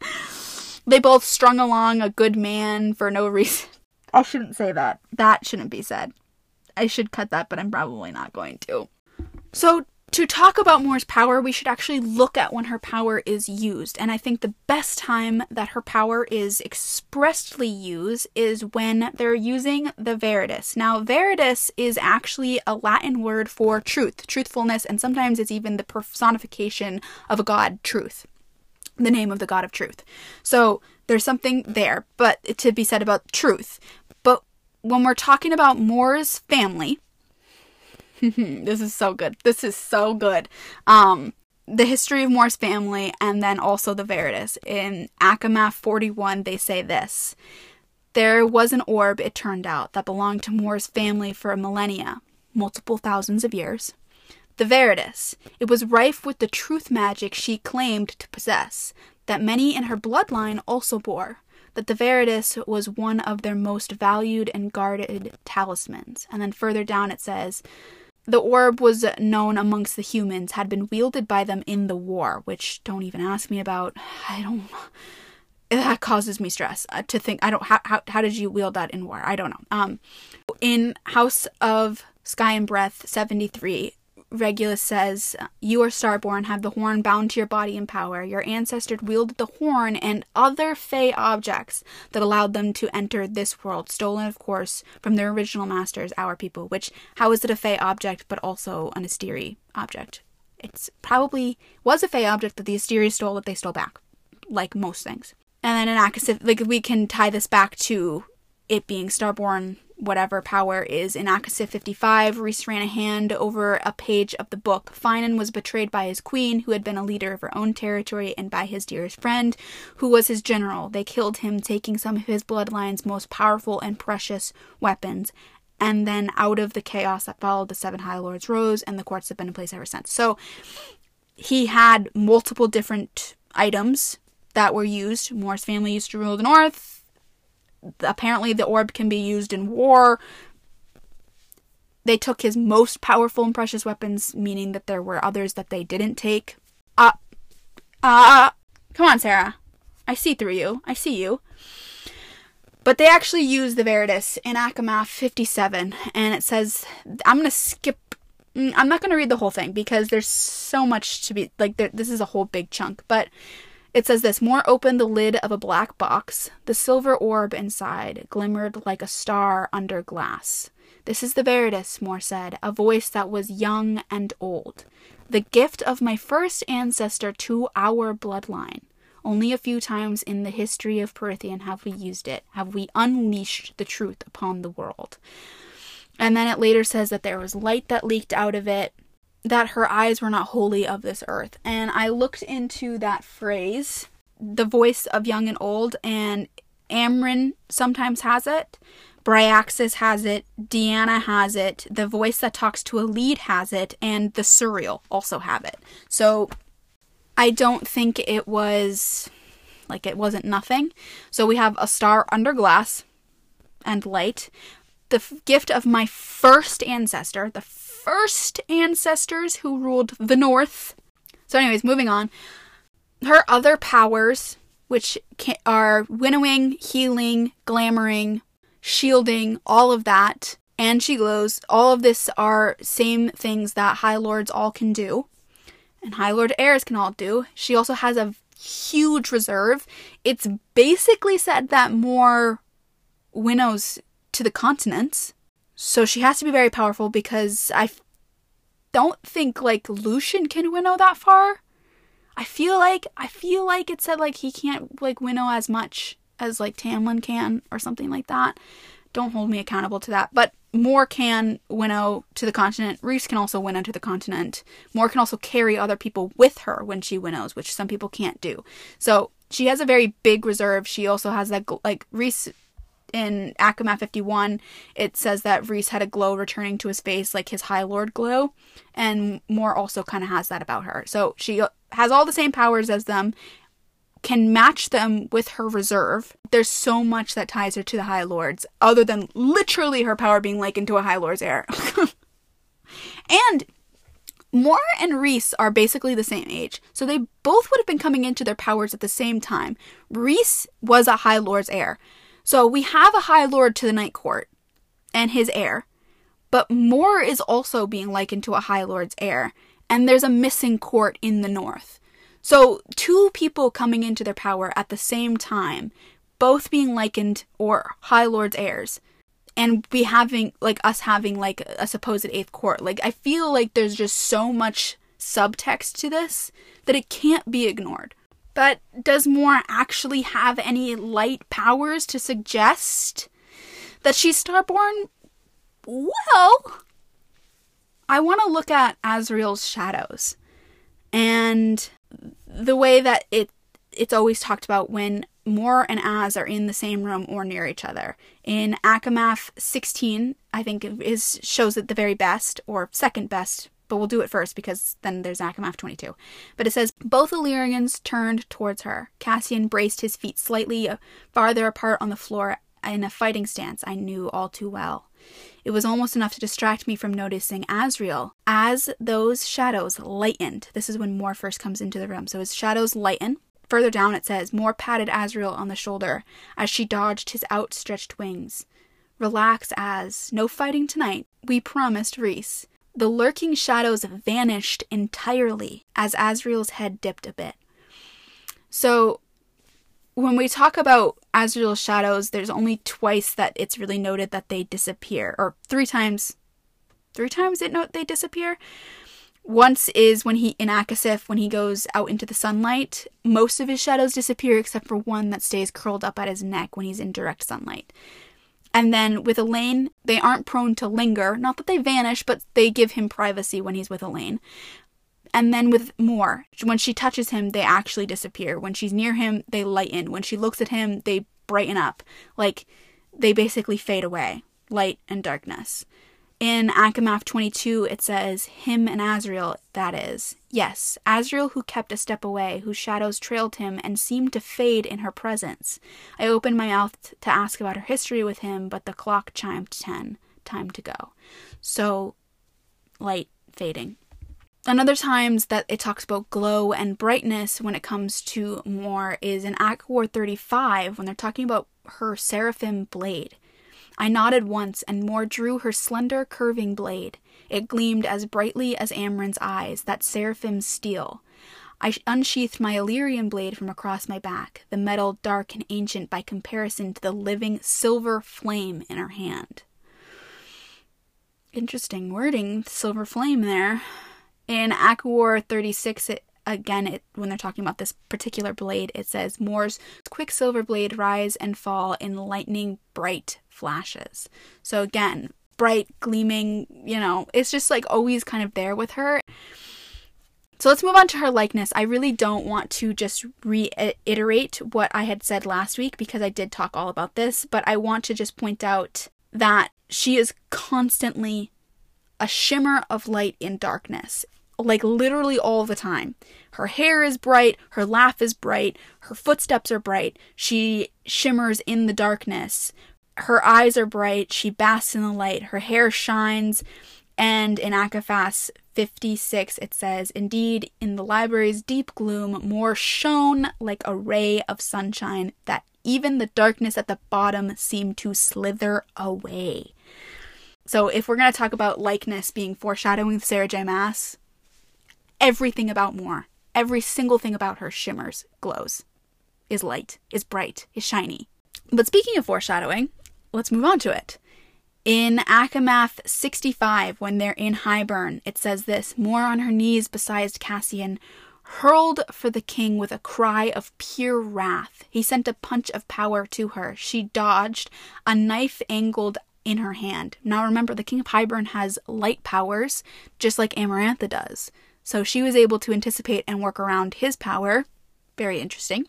they both strung along a good man for no reason. I shouldn't say that. That shouldn't be said. I should cut that, but I'm probably not going to. So to talk about Mor's power, we should actually look at when her power is used. And I think the best time that her power is expressly used is when they're using the Veritas. Now, Veritas is actually a Latin word for truth, truthfulness, and sometimes it's even the personification of a god, truth, the name of the god of truth. So there's something there, but to be said about truth. But when we're talking about Mor's family, this is so good. This is so good. Um, the history of Mor's family and then also the Veritas. In ACOMAF 41, they say this. There was an orb, it turned out, that belonged to Mor's family for a millennia, multiple thousands of years. The Veritas. It was rife with the truth magic she claimed to possess, that many in her bloodline also bore. That the Veritas was one of their most valued and guarded talismans. And then further down it says, the orb was known amongst the humans, had been wielded by them in the war, which don't even ask me about. I don't. That causes me stress uh, to think. I don't. How, how how did you wield that in war? I don't know. Um, in House of Sky and Breath seventy three, Rigelus says, You are starborn, have the horn bound to your body in power. Your ancestors wielded the horn and other Fae objects that allowed them to enter this world, stolen, of course, from their original masters, our people. Which, how is it a Fae object, but also an Asteri object? It's probably was a Fae object that the Asteri stole that they stole back, like most things. And then in ACOSF, like we can tie this back to it being starborn whatever power is in ACOSF 55, Rhys ran a hand over a page of the book. Finan was betrayed by his queen, who had been a leader of her own territory, and by his dearest friend, who was his general. They killed him, taking some of his bloodline's most powerful and precious weapons. And then out of the chaos that followed, the seven High Lords rose, and the courts have been in place ever since. So he had multiple different items that were used. Mor's family used to rule the north apparently the orb can be used in war. They took his most powerful and precious weapons, meaning that there were others that they didn't take. Uh, uh, come on, Sarah. I see through you. I see you. But they actually use the Veritas in ACOMAF 57, and it says, I'm going to skip. mm, I'm not going to read the whole thing because there's so much to be like. There, this is a whole big chunk, but it says this: Mor opened the lid of a black box. The silver orb inside glimmered like a star under glass. This is the Veritas, Mor said, a voice that was young and old. The gift of my first ancestor to our bloodline. Only a few times in the history of Prythian have we used it, have we unleashed the truth upon the world. And then it later says that there was light that leaked out of it, that her eyes were not wholly of this earth. And I looked into that phrase, the voice of young and old, and Amren sometimes has it. Bryaxis has it, Deanna has it, the voice that talks to Elide has it, and the Suriel also have it. So I don't think it was like it wasn't nothing. So we have a star under glass and light. The f- gift of my first ancestor, the first ancestors who ruled the north. So, anyways, moving on. Her other powers, which are winnowing, healing, glamoring, shielding, all of that, and she glows. All of this are same things that High Lords all can do, and High Lord heirs can all do. She also has a huge reserve. It's basically said that Mor winnows to the continents, so she has to be very powerful because I f- don't think like Lucien can winnow that far. I feel like I feel like it said like he can't like winnow as much as like Tamlin can or something like that. Don't hold me accountable to that. But Mor can winnow to the continent. Rhys can also winnow to the continent. Mor can also carry other people with her when she winnows, which some people can't do. So she has a very big reserve. She also has that like Rhys in ACOMAF 51, it says that Rhys had a glow returning to his face, like his High Lord glow, and Mor also kind of has that about her. So she has all the same powers as them, can match them with her reserve. There's so much that ties her to the High Lords, other than literally her power being likened to a High Lord's heir. and Mor and Rhys are basically the same age, so they both would have been coming into their powers at the same time. Rhys was a High Lord's heir. So we have a High Lord to the Night Court and his heir, but Mor is also being likened to a High Lord's heir, and there's a missing court in the north. So two people coming into their power at the same time, both being likened or High Lord's heirs, and we having like us having like a supposed eighth court. Like I feel like there's just so much subtext to this that it can't be ignored. But does Mor actually have any light powers to suggest that she's starborn? Well, I want to look at Azriel's shadows and the way that it it's always talked about when Mor and Az are in the same room or near each other. In ACOMAF 16, I think is shows it the very best or second best but we'll do it first because then there's ACOMAF 22. But it says both Illyrians turned towards her. Cassian braced his feet slightly uh, farther apart on the floor in a fighting stance I knew all too well. It was almost enough to distract me from noticing Azriel. As those shadows lightened, this is when Mor first comes into the room. So his shadows lighten. Further down it says, Mor patted Azriel on the shoulder as she dodged his outstretched wings. Relax, Az. No fighting tonight. We promised Rhys. The lurking shadows vanished entirely as Azriel's head dipped a bit. So, when we talk about Azriel's shadows, there's only twice that it's really noted that they disappear, or three times. Three times it note they disappear. Once is when he in ACOSF, when he goes out into the sunlight, most of his shadows disappear except for one that stays curled up at his neck when he's in direct sunlight. And then with Elain, they aren't prone to linger. Not that they vanish, but they give him privacy when he's with Elain. And then with Mor, when she touches him, they actually disappear. When she's near him, they lighten. When she looks at him, they brighten up. Like they basically fade away. Light and darkness. In ACOMAF 22, it says, Him and Azriel, that is. Yes, Azriel who kept a step away, whose shadows trailed him and seemed to fade in her presence. I opened my mouth to ask about her history with him, but the clock chimed ten. Time to go. So, light fading. Another times that it talks about glow and brightness when it comes to Mor is in ACOWAR 35 when they're talking about her seraphim blade. I nodded once, and Mor drew her slender, curving blade. It gleamed as brightly as Amren's eyes, that seraphim's steel. I unsheathed my Illyrian blade from across my back, the metal dark and ancient by comparison to the living silver flame in her hand. Interesting wording, silver flame there. In ACOWAR 36, it, again, it, when they're talking about this particular blade, it says Mor's quicksilver blade rise and fall in lightning bright flashes. So again, bright, gleaming, you know, it's just like always kind of there with her. So let's move on to her likeness. I really don't want to just reiterate what I had said last week because I did talk all about this, but I want to just point out that she is constantly a shimmer of light in darkness, like literally all the time. Her hair is bright, her laugh is bright, her footsteps are bright, she shimmers in the darkness. Her eyes are bright, she basks in the light, her hair shines, and in ACOFAS 56 it says, Indeed, in the library's deep gloom, Mor shone like a ray of sunshine that even the darkness at the bottom seemed to slither away. So, if we're going to talk about likeness being foreshadowing Sarah J. Maas, everything about Mor, every single thing about her shimmers, glows, is light, is bright, is shiny. But speaking of foreshadowing, let's move on to it. In ACOMAF 65, when they're in Hybern, it says this Mor on her knees beside Cassian, hurled for the king with a cry of pure wrath. He sent a punch of power to her. She dodged, a knife angled in her hand. Now remember, the king of Hybern has light powers, just like Amarantha does. So she was able to anticipate and work around his power. Very interesting.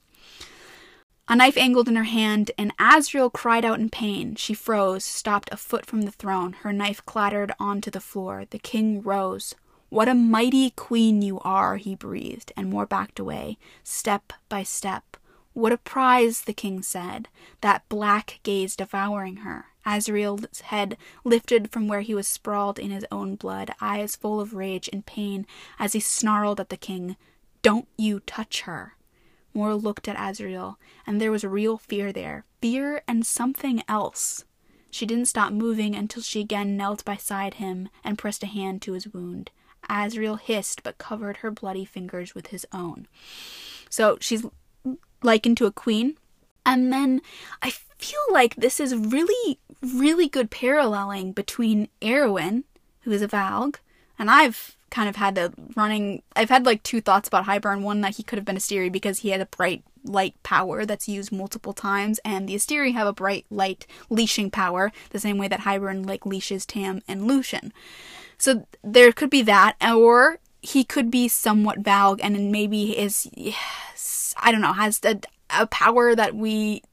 A knife angled in her hand, and Azriel cried out in pain. She froze, stopped a foot from the throne. Her knife clattered onto the floor. The king rose. What a mighty queen you are, he breathed, and Mor backed away, step by step. What a prize, the king said, that black gaze devouring her. Azriel's head lifted from where he was sprawled in his own blood, eyes full of rage and pain, as he snarled at the king, Don't you touch her. Mor looked at Azriel, and there was real fear there fear and something else. She didn't stop moving until she again knelt beside him and pressed a hand to his wound. Azriel hissed but covered her bloody fingers with his own. So she's likened to a queen. And then I feel like this is really, really good paralleling between Erawan, who is a Valg, and I've kind of had the running. I've had like two thoughts about Hybern. One that he could have been a Asteri because he had a bright light power that's used multiple times, and the Asteri have a bright light leashing power, the same way that Hybern like leashes Tam and Lucien. So there could be that, or he could be somewhat Valg, and maybe is I don't know has a, a power that we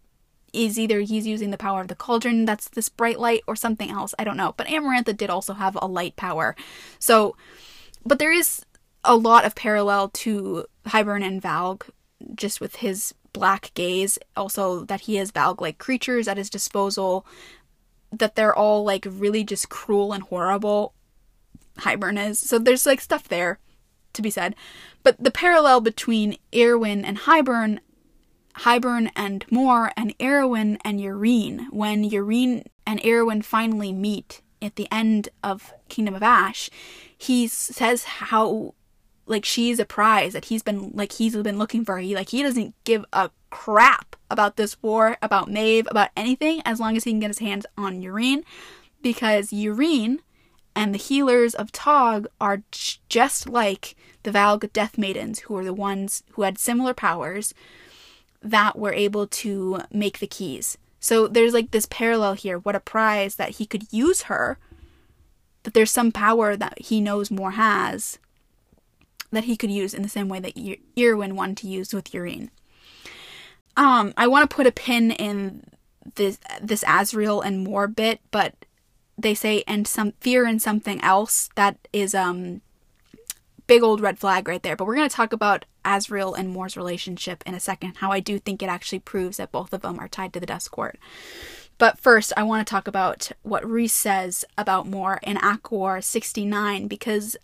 is either he's using the power of the cauldron that's this bright light or something else. I don't know. But Amarantha did also have a light power. So but there is a lot of parallel to Hybern and Valg, just with his black gaze. Also, that he has Valg like creatures at his disposal, that they're all like really just cruel and horrible. Hybern is. So there's like stuff there to be said. But the parallel between Erawan and Hybern, Hybern and Mor, and Erawan and Yrene, when Yrene and Erawan finally meet at the end of Kingdom of Ash, he says how like she's a prize that he's been like he's been looking for. He like he doesn't give a crap about this war, about Maeve, about anything as long as he can get his hands on Yrene because Yrene and the healers of Tog are just like the Valg Death Maidens who were the ones who had similar powers that were able to make the keys. So there's like this parallel here. What a prize that he could use her, that there's some power that he knows Mor has that he could use in the same way that Erawan wanted to use with Yrene. Um, I want to put a pin in this this Azriel and Mor bit, but they say and some fear in something else that is um big old red flag right there. But we're going to talk about Azriel and Mor's relationship in a second, how I do think it actually proves that both of them are tied to the Dusk Court. But first, I want to talk about what Rhys says about Mor in ACOWAR 69 because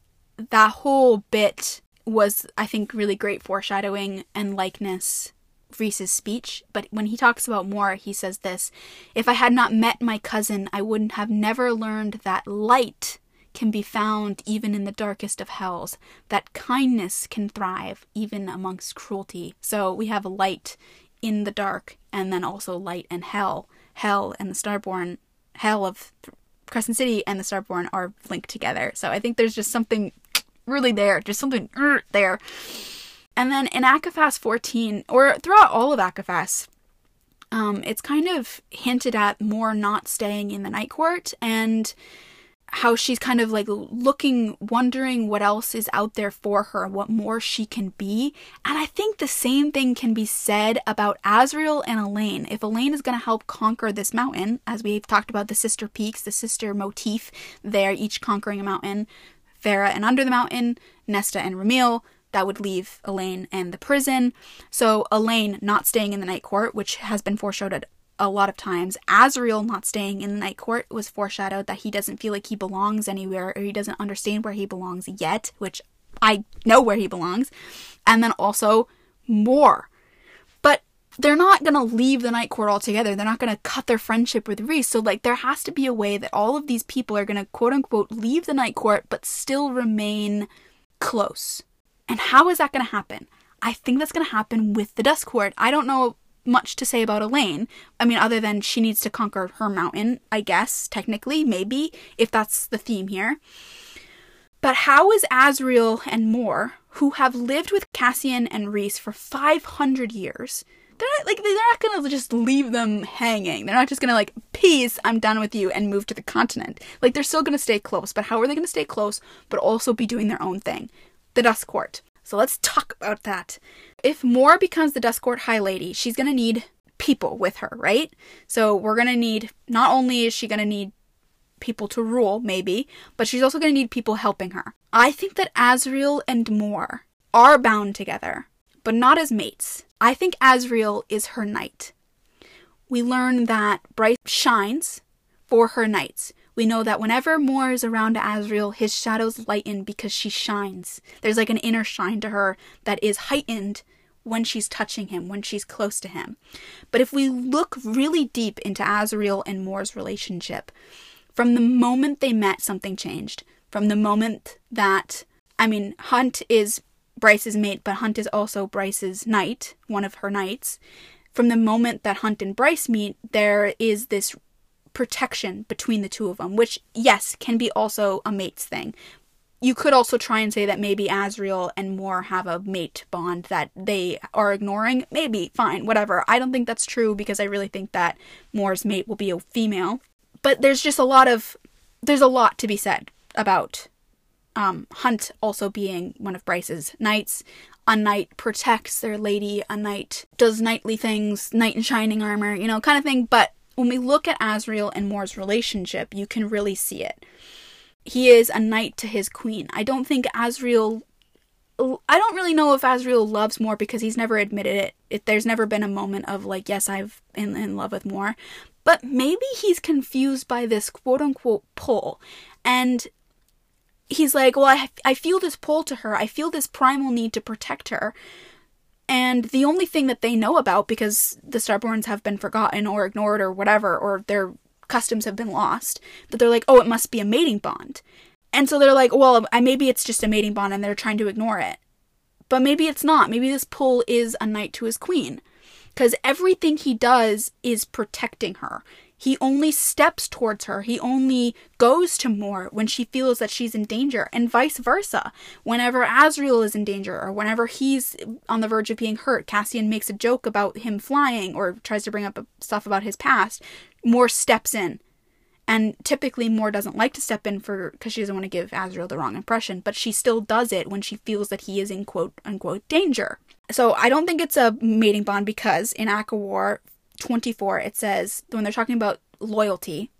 that whole bit was, I think, really great foreshadowing and likeness Rhys's speech, but when he talks about Mor, he says this If I had not met my cousin, I wouldn't have never learned that light can be found even in the darkest of hells, that kindness can thrive even amongst cruelty. So we have light in the dark, and then also light and hell. Hell and the Starborn, hell of Crescent City and the Starborn are linked together. So I think there's just something really there, just something er, there. And then in ACOFAS 14, or throughout all of ACOFAS, um, it's kind of hinted at Mor not staying in the Night Court and how she's kind of like looking, wondering what else is out there for her, what more she can be. And I think the same thing can be said about Azriel and Elain. If Elain is going to help conquer this mountain, as we've talked about the sister peaks, the sister motif, they're each conquering a mountain, Feyre and Under the Mountain, Nesta and Ramiel, that would leave Elain and the prison. So Elain not staying in the Night Court, which has been foreshadowed a lot of times. Azriel not staying in the Night Court was foreshadowed that he doesn't feel like he belongs anywhere or he doesn't understand where he belongs yet, which I know where he belongs. And then also Mor. But they're not going to leave the Night Court altogether. They're not going to cut their friendship with Rhys. So, like, there has to be a way that all of these people are going to quote unquote leave the Night Court but still remain close. And how is that going to happen? I think that's going to happen with the Dusk Court. I don't know much to say about Elain. I mean, other than she needs to conquer her mountain, I guess, technically, maybe, if that's the theme here. But how is Azriel and Mor, who have lived with Cassian and Rhys for 500 years, they're not, like they're not gonna just leave them hanging. They're not just gonna like peace, I'm done with you, and move to the continent. Like they're still gonna stay close. But how are they gonna stay close, but also be doing their own thing? The Dusk Court. So let's talk about that. If Mor becomes the Dusk Court High Lady, she's going to need people with her, right? So we're going to need, not only is she going to need people to rule, maybe, but she's also going to need people helping her. I think that Azriel and Mor are bound together, but not as mates. I think Azriel is her knight. We learn that Bryce shines for her knights. We know that whenever Mor is around Azriel, his shadows lighten because she shines. There's like an inner shine to her that is heightened when she's touching him, when she's close to him. But if we look really deep into Azriel and Mor's relationship, from the moment they met, something changed. From the moment that, I mean, Hunt is Bryce's mate, but Hunt is also Bryce's knight, one of her knights. From the moment that Hunt and Bryce meet, there is this protection between the two of them, which, yes, can be also a mate's thing. You could also try and say that maybe Azriel and Mor have a mate bond that they are ignoring. Maybe, fine, whatever. I don't think that's true because I really think that Mor's mate will be a female. But there's just a lot of there's a lot to be said about um, Hunt also being one of Bryce's knights. A knight protects their lady, a knight does knightly things, knight in shining armor, you know, kind of thing. But when we look at Azriel and Mor's relationship, you can really see it. He is a knight to his queen. I don't think Azriel I don't really know if Azriel loves Mor because he's never admitted it. it there's never been a moment of like, yes, I've in, in love with Mor. But maybe he's confused by this quote unquote pull. And he's like, well, I, I feel this pull to her. I feel this primal need to protect her. And the only thing that they know about, because the Starborns have been forgotten or ignored or whatever, or their customs have been lost, that they're like, oh, it must be a mating bond. And so they're like, well, maybe it's just a mating bond and they're trying to ignore it. But maybe it's not. Maybe this pull is a knight to his queen. Because everything he does is protecting her. He only steps towards her. He only goes to Mor when she feels that she's in danger, and vice versa. Whenever Azriel is in danger, or whenever he's on the verge of being hurt, Cassian makes a joke about him flying or tries to bring up stuff about his past. Mor steps in. And typically, Mor doesn't like to step in for because she doesn't want to give Azriel the wrong impression, but she still does it when she feels that he is in quote unquote danger. So I don't think it's a mating bond because in ACOWAR, 24, it says, when they're talking about loyalty,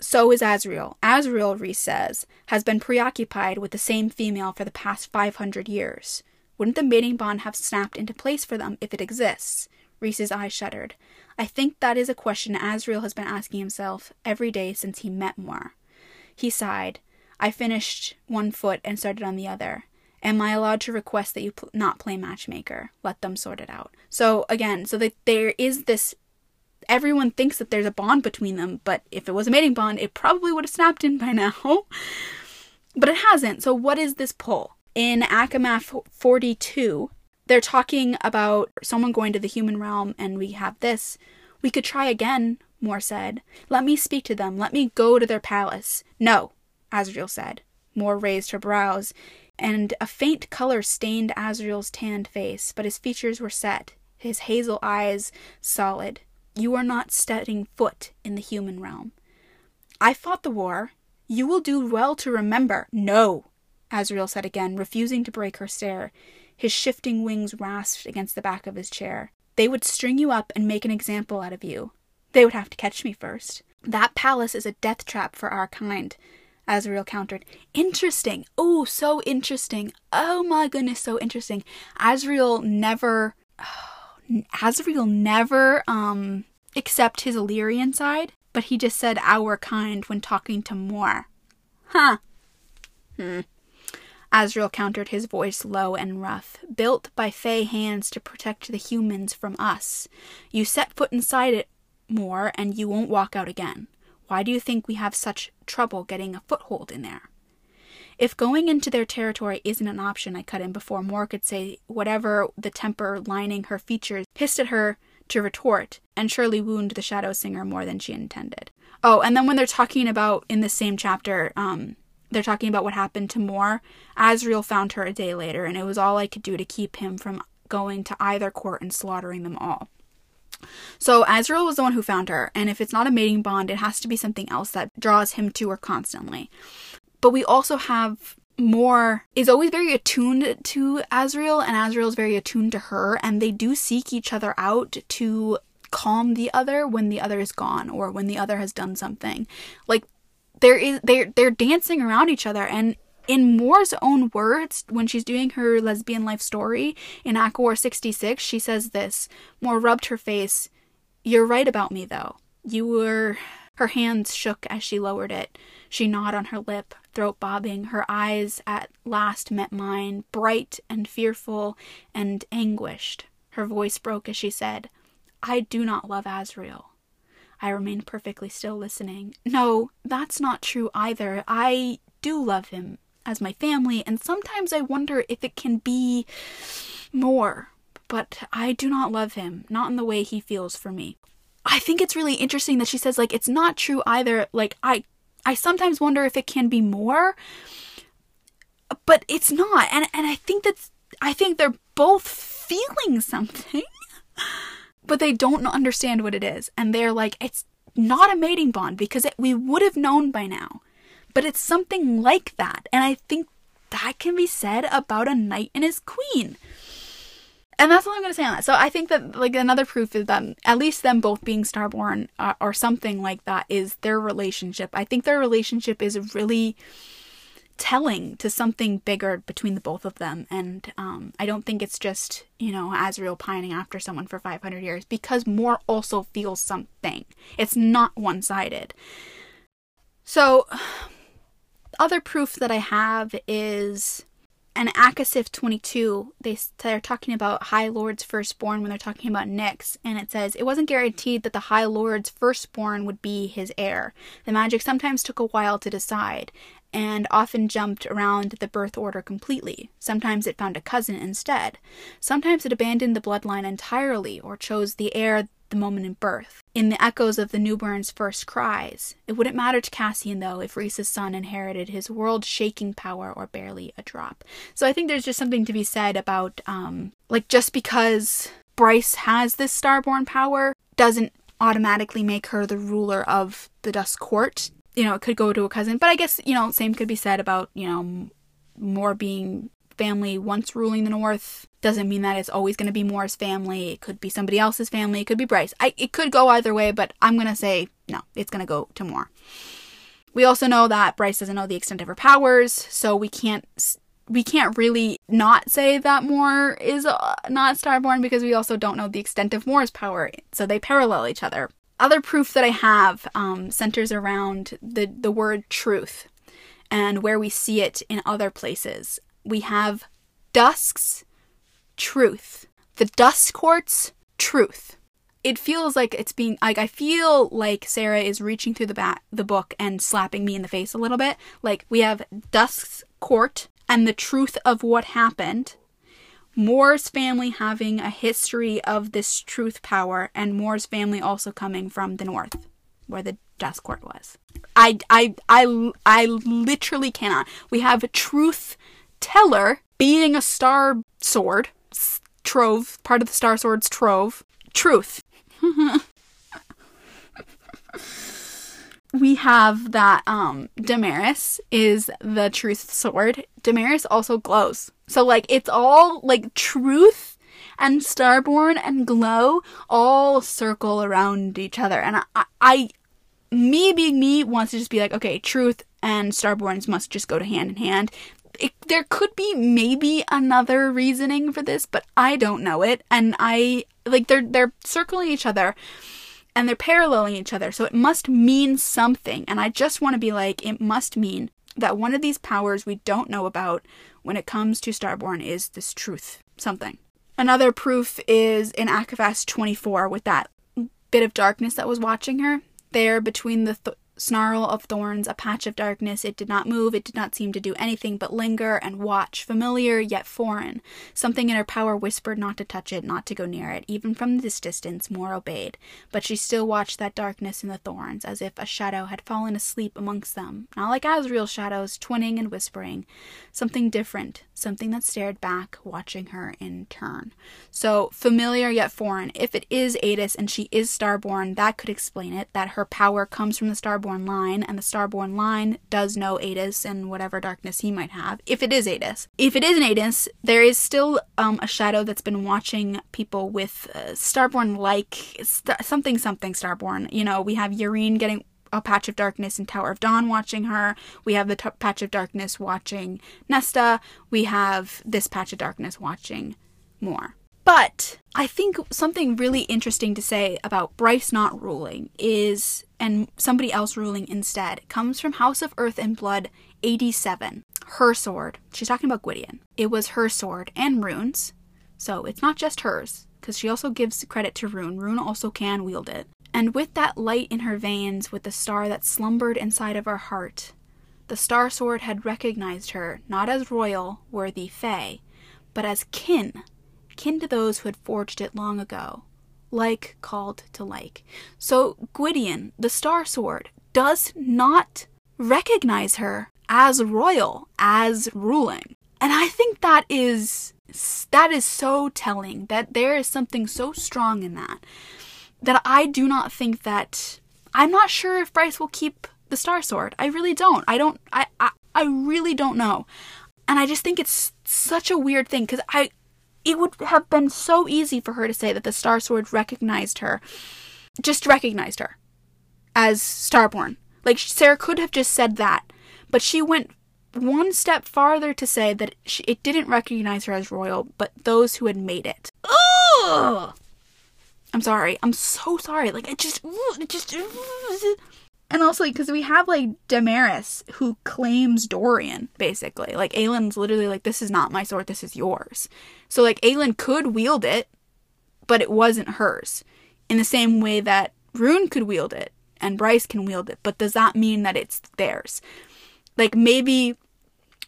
so is Azriel. Azriel, Rhys says, has been preoccupied with the same female for the past 500 years. Wouldn't the mating bond have snapped into place for them if it exists? Rhys's eyes shuddered. I think that is a question Azriel has been asking himself every day since he met Mor. He sighed. I finished one foot and started on the other. Am I allowed to request that you pl- not play matchmaker? Let them sort it out. So again, so that there is this everyone thinks that there's a bond between them, but if it was a mating bond, it probably would have snapped in by now. but it hasn't. So what is this pull? In ACOMAF 42, they're talking about someone going to the human realm and we have this. We could try again, Mor said. Let me speak to them. Let me go to their palace. No, Azriel said. Mor raised her brows, and a faint color stained Azriel's tanned face, but his features were set, his hazel eyes solid. You are not setting foot in the human realm. I fought the war. You will do well to remember. No, Azriel said again, refusing to break her stare. His shifting wings rasped against the back of his chair. They would string you up and make an example out of you. They would have to catch me first. That palace is a death trap for our kind. Azriel countered. Interesting. Oh, so interesting. Oh my goodness, so interesting. Azriel never. Oh, Azriel never um accept his Illyrian side, but he just said our kind when talking to Mor. Huh. Hmm. Azriel countered his voice low and rough. Built by Fae hands to protect the humans from us. You set foot inside it Mor, and you won't walk out again. Why do you think we have such trouble getting a foothold in there? If going into their territory isn't an option, I cut in before Mor could say whatever the temper lining her features hissed at her to retort, and surely wound the Shadow Singer more than she intended. Oh, and then when they're talking about in the same chapter, um, they're talking about what happened to Mor. Azriel found her a day later, and it was all I could do to keep him from going to either court and slaughtering them all. So Azriel was the one who found her, and if it's not a mating bond, it has to be something else that draws him to her constantly. But we also have Mor is always very attuned to Azriel, and Azriel is very attuned to her, and they do seek each other out to calm the other when the other is gone or when the other has done something. Like there is they're they're dancing around each other and in Mor's own words, when she's doing her lesbian life story in ACOWAR 66, she says this Moore rubbed her face. You're right about me, though. You were. Her hands shook as she lowered it. She gnawed on her lip, throat bobbing. Her eyes at last met mine, bright and fearful and anguished. Her voice broke as she said, I do not love Azriel. I remained perfectly still, listening. No, that's not true either. I do love him as my family, and sometimes I wonder if it can be more. But I do not love him, not in the way he feels for me. I think it's really interesting that she says like it's not true either. Like I I sometimes wonder if it can be more, but it's not. And and I think that's I think they're both feeling something, but they don't understand what it is. And they're like it's not a mating bond because it, we would have known by now but it's something like that. And I think that can be said about a knight and his queen. And that's all I'm going to say on that. So I think that like another proof is that at least them both being starborn uh, or something like that is their relationship. I think their relationship is really telling to something bigger between the both of them. And um, I don't think it's just, you know, Azriel pining after someone for 500 years because Mor also feels something. It's not one sided. So other proof that I have is an ACOSF 22. They, they're talking about High Lord's firstborn when they're talking about Nyx, and it says it wasn't guaranteed that the High Lord's firstborn would be his heir. The magic sometimes took a while to decide, and often jumped around the birth order completely. Sometimes it found a cousin instead. Sometimes it abandoned the bloodline entirely or chose the heir the moment in birth. In the echoes of the newborn's first cries, it wouldn't matter to Cassian, though, if Rhys's son inherited his world shaking power or barely a drop. So I think there's just something to be said about, um, like, just because Bryce has this starborn power doesn't automatically make her the ruler of the Dusk Court. You know, it could go to a cousin, but I guess, you know, same could be said about, you know, Mor being family once ruling the North doesn't mean that it's always going to be Mor's family. It could be somebody else's family. It could be Bryce. I, it could go either way, but I'm going to say no, it's going to go to Mor. We also know that Bryce doesn't know the extent of her powers, so we can't we can't really not say that Mor is uh, not Starborn because we also don't know the extent of Mor's power. So they parallel each other. Other proof that I have um, centers around the the word truth and where we see it in other places. We have Dusk's truth. The Dusk Court's truth. It feels like it's being like I feel like Sarah is reaching through the bat the book and slapping me in the face a little bit. Like we have Dusk's court and the truth of what happened. Mor's family having a history of this truth power, and Mor's family also coming from the north, where the Dusk Court was. I, I, I, I literally cannot. We have truth teller being a star sword, trove, part of the star sword's trove. Truth. we have that um Damaris is the truth sword. Damaris also glows. So like it's all like truth and Starborn and Glow all circle around each other. And I, I me being me wants to just be like, okay, truth and Starborns must just go to hand in hand. It, there could be maybe another reasoning for this, but I don't know it. And I like they're they're circling each other and they're paralleling each other. So it must mean something. And I just want to be like, it must mean that one of these powers we don't know about when it comes to Starborn is this truth. Something. Another proof is in ACOFAS 24 with that bit of darkness that was watching her. There between the th- snarl of thorns, a patch of darkness. It did not move, it did not seem to do anything but linger and watch, familiar yet foreign. Something in her power whispered not to touch it, not to go near it. Even from this distance, Mor obeyed. But she still watched that darkness in the thorns, as if a shadow had fallen asleep amongst them. Not like Azriel's shadows, twinning and whispering. Something different, something that stared back, watching her in turn. So, familiar yet foreign. If it is Aidas and she is starborn, that could explain it, that her power comes from the starborn Starborn line, and the Starborn line does know Aidas and whatever darkness he might have, if it is Aidas. If it isn't Aidas, there is still um, a shadow that's been watching people with uh, Starborn like st- something something Starborn. You know, we have Yrene getting a patch of darkness in Tower of Dawn watching her. We have the t- patch of darkness watching Nesta. We have this patch of darkness watching Mor. But I think something really interesting to say about Bryce not ruling is, and somebody else ruling instead, comes from House of Earth and Blood 87. Her sword. She's talking about Gwydion. It was her sword and Ruhn's. So it's not just hers, because she also gives credit to Ruhn. Ruhn also can wield it. And with that light in her veins, with the star that slumbered inside of her heart, the Star Sword had recognized her not as royal, worthy Fae, but as kin kin to those who had forged it long ago. Like called to like. So Gwydion, the Star Sword, does not recognize her as royal, as ruling. And I think that is that is so telling that there is something so strong in that that I do not think that I'm not sure if Bryce will keep the Star Sword. I really don't. I don't I I, I really don't know. And I just think it's such a weird thing cuz I it would have been so easy for her to say that the Star Sword recognized her, just recognized her as Starborn. Like Sarah could have just said that, but she went one step farther to say that she, it didn't recognize her as royal, but those who had made it. Ugh! I'm sorry. I'm so sorry. Like I just, it just. And also, because we have like Damaris who claims Dorian, basically. Like Aelin's literally like, "This is not my sword. This is yours." So like Aelin could wield it, but it wasn't hers. In the same way that Ruhn could wield it and Bryce can wield it, but does that mean that it's theirs? Like maybe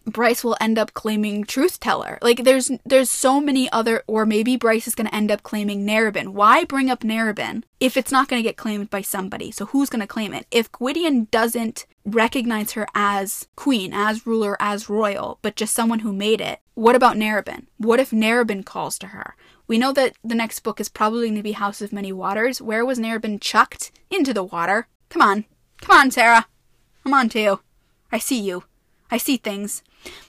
Bryce will end up claiming Truth Teller. Like there's there's so many other or maybe Bryce is going to end up claiming Narrabin. Why bring up Narrabin if it's not going to get claimed by somebody? So who's going to claim it? If Gwydion doesn't recognize her as queen, as ruler, as royal, but just someone who made it, what about Narrabin? What if Narrabin calls to her? We know that the next book is probably going to be House of Many Waters. Where was Narrabin chucked? Into the water. Come on. Come on, Sarah. I'm on to you. I see you. I see things.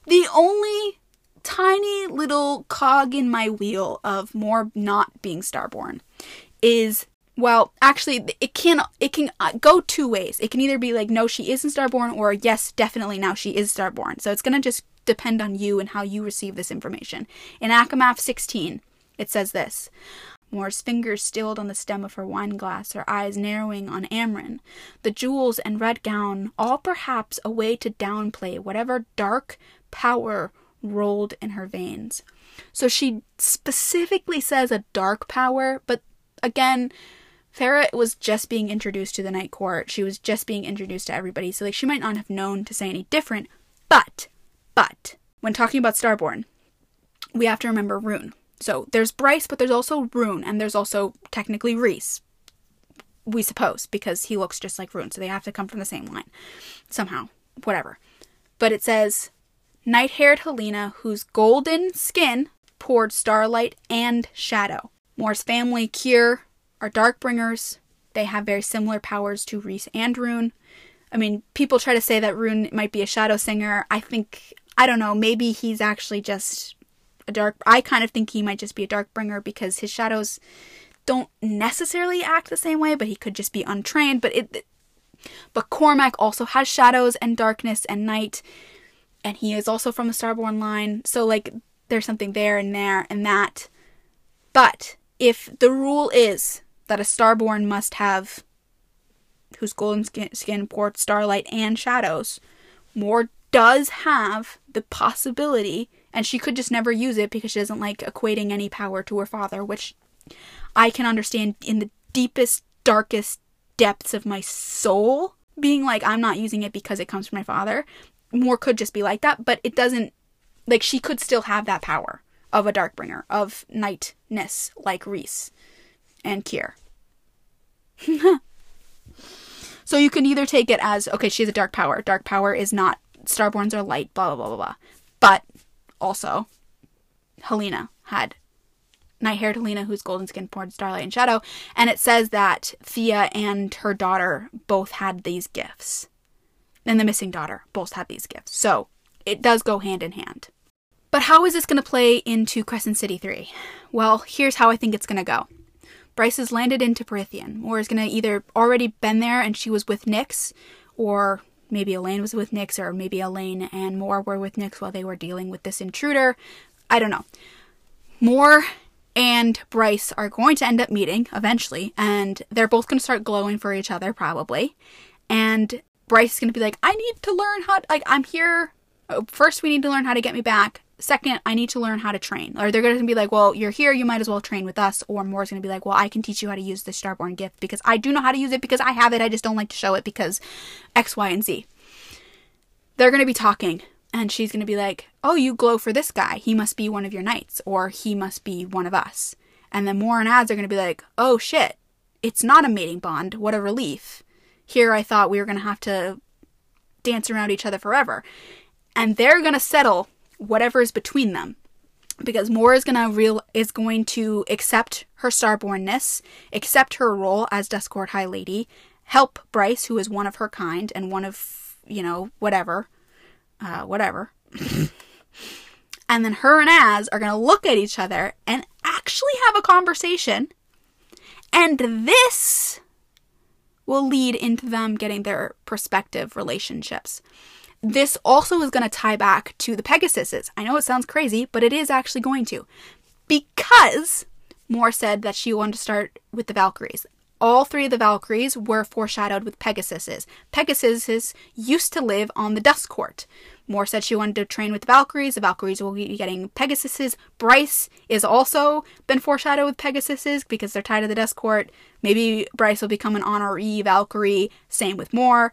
The only tiny little cog in my wheel of Mor not being starborn is well, actually, it can it can uh, go two ways. It can either be like, no, she isn't starborn, or yes, definitely now she is starborn. So it's gonna just depend on you and how you receive this information. In ACOMAF 16, it says this. Mor's fingers stilled on the stem of her wine glass, her eyes narrowing on Amren. The jewels and red gown, all perhaps a way to downplay whatever dark power rolled in her veins. So she specifically says a dark power, but again, Feyre was just being introduced to the Night Court. She was just being introduced to everybody, so like she might not have known to say any different. But, but when talking about Starborn, we have to remember Ruhn. So there's Bryce, but there's also Ruhn, and there's also technically Rhys, We suppose because he looks just like Ruhn, so they have to come from the same line somehow. Whatever. But it says night haired Helena, whose golden skin poured starlight and shadow. Mor's family, Kier, are Darkbringers. They have very similar powers to Rhys and Ruhn. I mean, people try to say that Ruhn might be a shadow singer. I think, I don't know, maybe he's actually just a dark. I kind of think he might just be a dark bringer because his shadows don't necessarily act the same way, but he could just be untrained. But it, but Cormac also has shadows and darkness and night and he is also from the Starborn line. So like there's something there and there and that. But if the rule is that a Starborn must have whose golden skin, skin poured starlight and shadows, Mor does have the possibility, and she could just never use it because she doesn't like equating any power to her father, which I can understand in the deepest, darkest depths of my soul being like, I'm not using it because it comes from my father. Mor could just be like that, but it doesn't like she could still have that power of a Darkbringer, of nightness like Rhys and Kier. so you can either take it as okay, she has a dark power. Dark power is not Starborns are light, blah blah blah blah blah. But also, Helena had night haired Helena, who's golden skin, poured starlight and shadow, and it says that Theia and her daughter both had these gifts and the missing daughter both had these gifts. So it does go hand in hand. But how is this going to play into Crescent City 3? Well, here's how I think it's going to go. Bryce has landed into Prythian, or is going to either already been there and she was with Nyx, or maybe Elain was with Nyx, or maybe Elain and Mor were with Nyx while they were dealing with this intruder. I don't know. Mor and Bryce are going to end up meeting eventually, and they're both going to start glowing for each other, probably. And Bryce is going to be like, I need to learn how, to, like, I'm here. Oh, first, we need to learn how to get me back. Second, I need to learn how to train. Or they're going to be like, well, you're here, you might as well train with us. Or Mor is going to be like, well, I can teach you how to use the Starborn gift because I do know how to use it because I have it. I just don't like to show it because X, Y, and Z. They're going to be talking. And she's going to be like, oh, you glow for this guy. He must be one of your knights. Or he must be one of us. And then Mor and Az are going to be like, oh shit, it's not a mating bond. What a relief. Here I thought we were going to have to dance around each other forever. And they're going to settle whatever is between them. Because Mor is gonna real is going to accept her starbornness, accept her role as Duskcourt High Lady, help Bryce, who is one of her kind and one of you know whatever, uh, whatever. and then her and Az are gonna look at each other and actually have a conversation. And this will lead into them getting their prospective relationships. This also is going to tie back to the Pegasuses. I know it sounds crazy, but it is actually going to. Because Mor said that she wanted to start with the Valkyries. All three of the Valkyries were foreshadowed with Pegasuses. Pegasuses used to live on the Dusk Court. Mor said she wanted to train with the Valkyries. The Valkyries will be getting Pegasuses. Bryce is also been foreshadowed with Pegasuses because they're tied to the Dusk Court. Maybe Bryce will become an honoree Valkyrie. Same with Mor.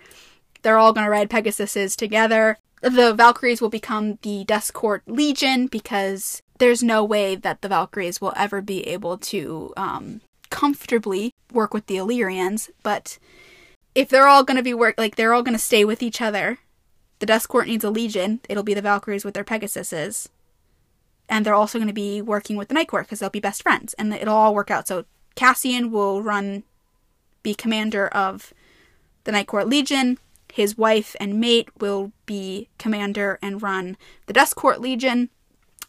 They're all going to ride Pegasuses together. The Valkyries will become the Dusk Court Legion because there's no way that the Valkyries will ever be able to um, comfortably work with the Illyrians. But if they're all going to be work like they're all going to stay with each other the Dusk Court needs a legion. It'll be the Valkyries with their Pegasuses. And they're also going to be working with the Night Court because they'll be best friends. And it'll all work out. So Cassian will run, be commander of the Night Court Legion. His wife and mate will be commander and run the Dusk Court Legion.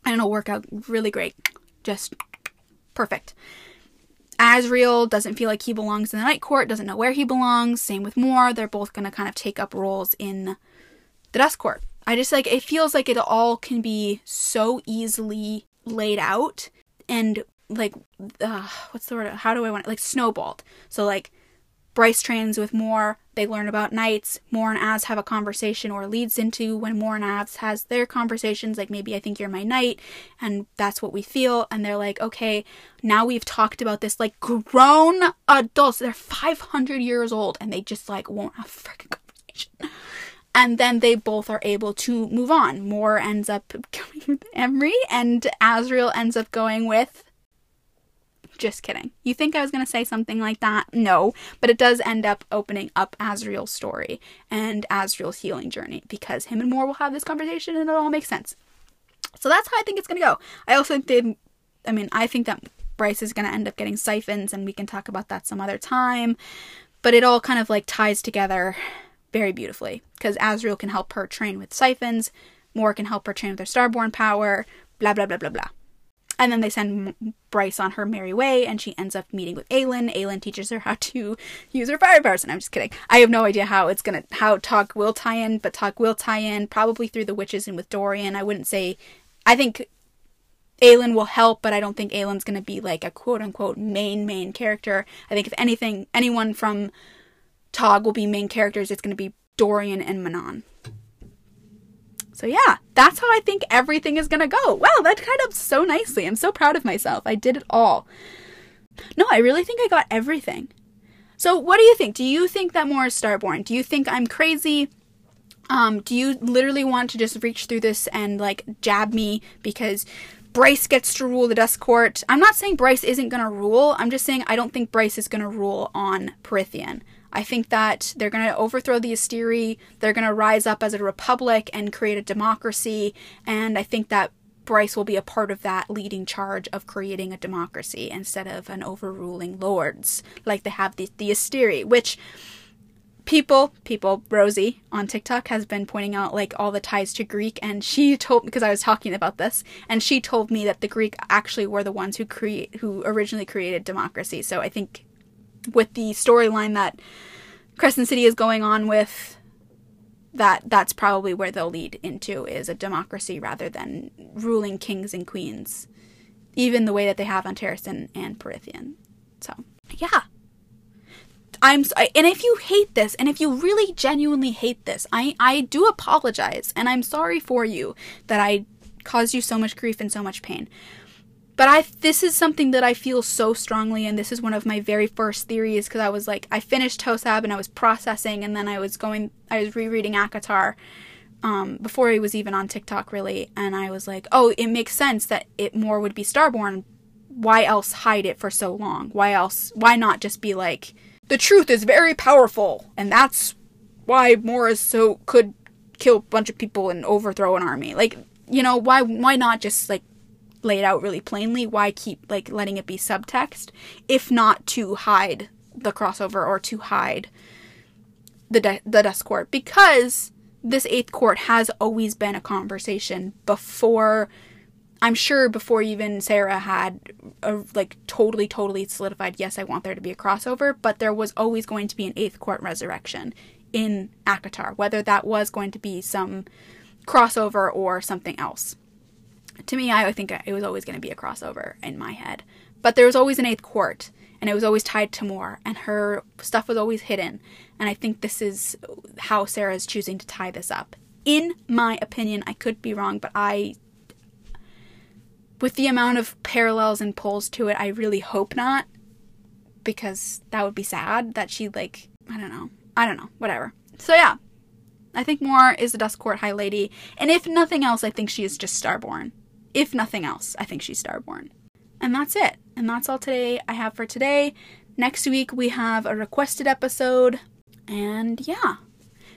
And it'll work out really great. Just perfect. Azriel doesn't feel like he belongs in the Night Court, doesn't know where he belongs. Same with Mor. They're both going to kind of take up roles in the Dusk Court. I just like it feels like it all can be so easily laid out and like uh, what's the word? How do I want it? Like snowballed. So like Bryce trains with Mor. They learn about knights. Mor and Az have a conversation, or leads into when Mor and Az has their conversations, like maybe I think you're my knight, and that's what we feel. And they're like, okay, now we've talked about this, like grown adults. They're 500 years old, and they just like won't have a freaking conversation. And then they both are able to move on. Mor ends up going with Emerie, and Azriel ends up going with just kidding. You think I was going to say something like that? No. But it does end up opening up Azriel's story and Azriel's healing journey because him and Mor will have this conversation and it all makes sense. So that's how I think it's going to go. I also did, I mean, I think that Bryce is going to end up getting siphons and we can talk about that some other time. But it all kind of like ties together very beautifully because Azriel can help her train with siphons, Mor can help her train with her starborn power, blah, blah, blah, blah, blah. And then they send Bryce on her merry way, and she ends up meeting with Aelin. Aelin teaches her how to use her fire powers. And I'm just kidding. I have no idea how it's gonna how Tog will tie in, but Tog will tie in probably through the witches and with Dorian. I wouldn't say. I think Aelin will help, but I don't think Aelin's gonna be like a quote unquote main main character. I think if anything, anyone from Tog will be main characters. It's gonna be Dorian and Manon. So yeah, that's how I think everything is gonna go. Wow, that tied up so nicely. I'm so proud of myself. I did it all. No, I really think I got everything. So what do you think? Do you think that Mor is Starborn? Do you think I'm crazy? Um, do you literally want to just reach through this and like jab me because Bryce gets to rule the dusk Court? I'm not saying Bryce isn't gonna rule. I'm just saying I don't think Bryce is gonna rule on Prythian. I think that they're going to overthrow the Asteri, they're going to rise up as a republic and create a democracy, and I think that Bryce will be a part of that leading charge of creating a democracy instead of an overruling lords like they have the, the Asteri, which people, people, Rosie on TikTok has been pointing out like all the ties to Greek, and she told because I was talking about this, and she told me that the Greek actually were the ones who create who originally created democracy. So I think with the storyline that Crescent City is going on with that that's probably where they'll lead into is a democracy rather than ruling kings and queens even the way that they have on Terrasen and Prythian. So, yeah. I'm and if you hate this and if you really genuinely hate this, I I do apologize and I'm sorry for you that I caused you so much grief and so much pain. But I this is something that I feel so strongly and this is one of my very first theories because I was like I finished Tosab and I was processing and then I was going I was rereading ACOTAR um, before he was even on TikTok really and I was like, "Oh, it makes sense that it Mor would be Starborn. Why else hide it for so long? Why else why not just be like the truth is very powerful and that's why Morris so could kill a bunch of people and overthrow an army. Like, you know, why why not just like laid out really plainly, why keep like letting it be subtext if not to hide the crossover or to hide the de- the Dusk Court. Because this eighth court has always been a conversation before I'm sure before even Sarah had a, like totally totally solidified yes I want there to be a crossover but there was always going to be an eighth court resurrection in ACOTAR whether that was going to be some crossover or something else to me, I think it was always going to be a crossover in my head. But there was always an eighth court, and it was always tied to Mor, and her stuff was always hidden. And I think this is how Sarah is choosing to tie this up. In my opinion, I could be wrong, but I, with the amount of parallels and pulls to it, I really hope not, because that would be sad that she, like, I don't know. I don't know. Whatever. So yeah, I think Mor is the Dusk Court High Lady, and if nothing else, I think she is just Starborn if nothing else, I think she's Starborn. And that's it. And that's all today I have for today. Next week we have a requested episode. And yeah.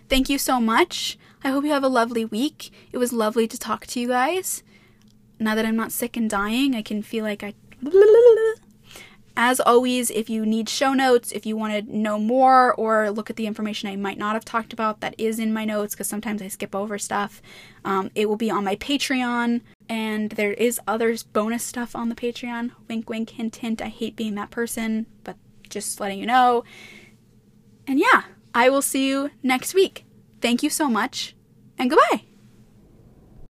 Thank you so much. I hope you have a lovely week. It was lovely to talk to you guys. Now that I'm not sick and dying, I can feel like I as always, if you need show notes, if you want to know more or look at the information I might not have talked about that is in my notes, because sometimes I skip over stuff, um, it will be on my Patreon. And there is other bonus stuff on the Patreon. Wink, wink, hint, hint. I hate being that person, but just letting you know. And yeah, I will see you next week. Thank you so much, and goodbye.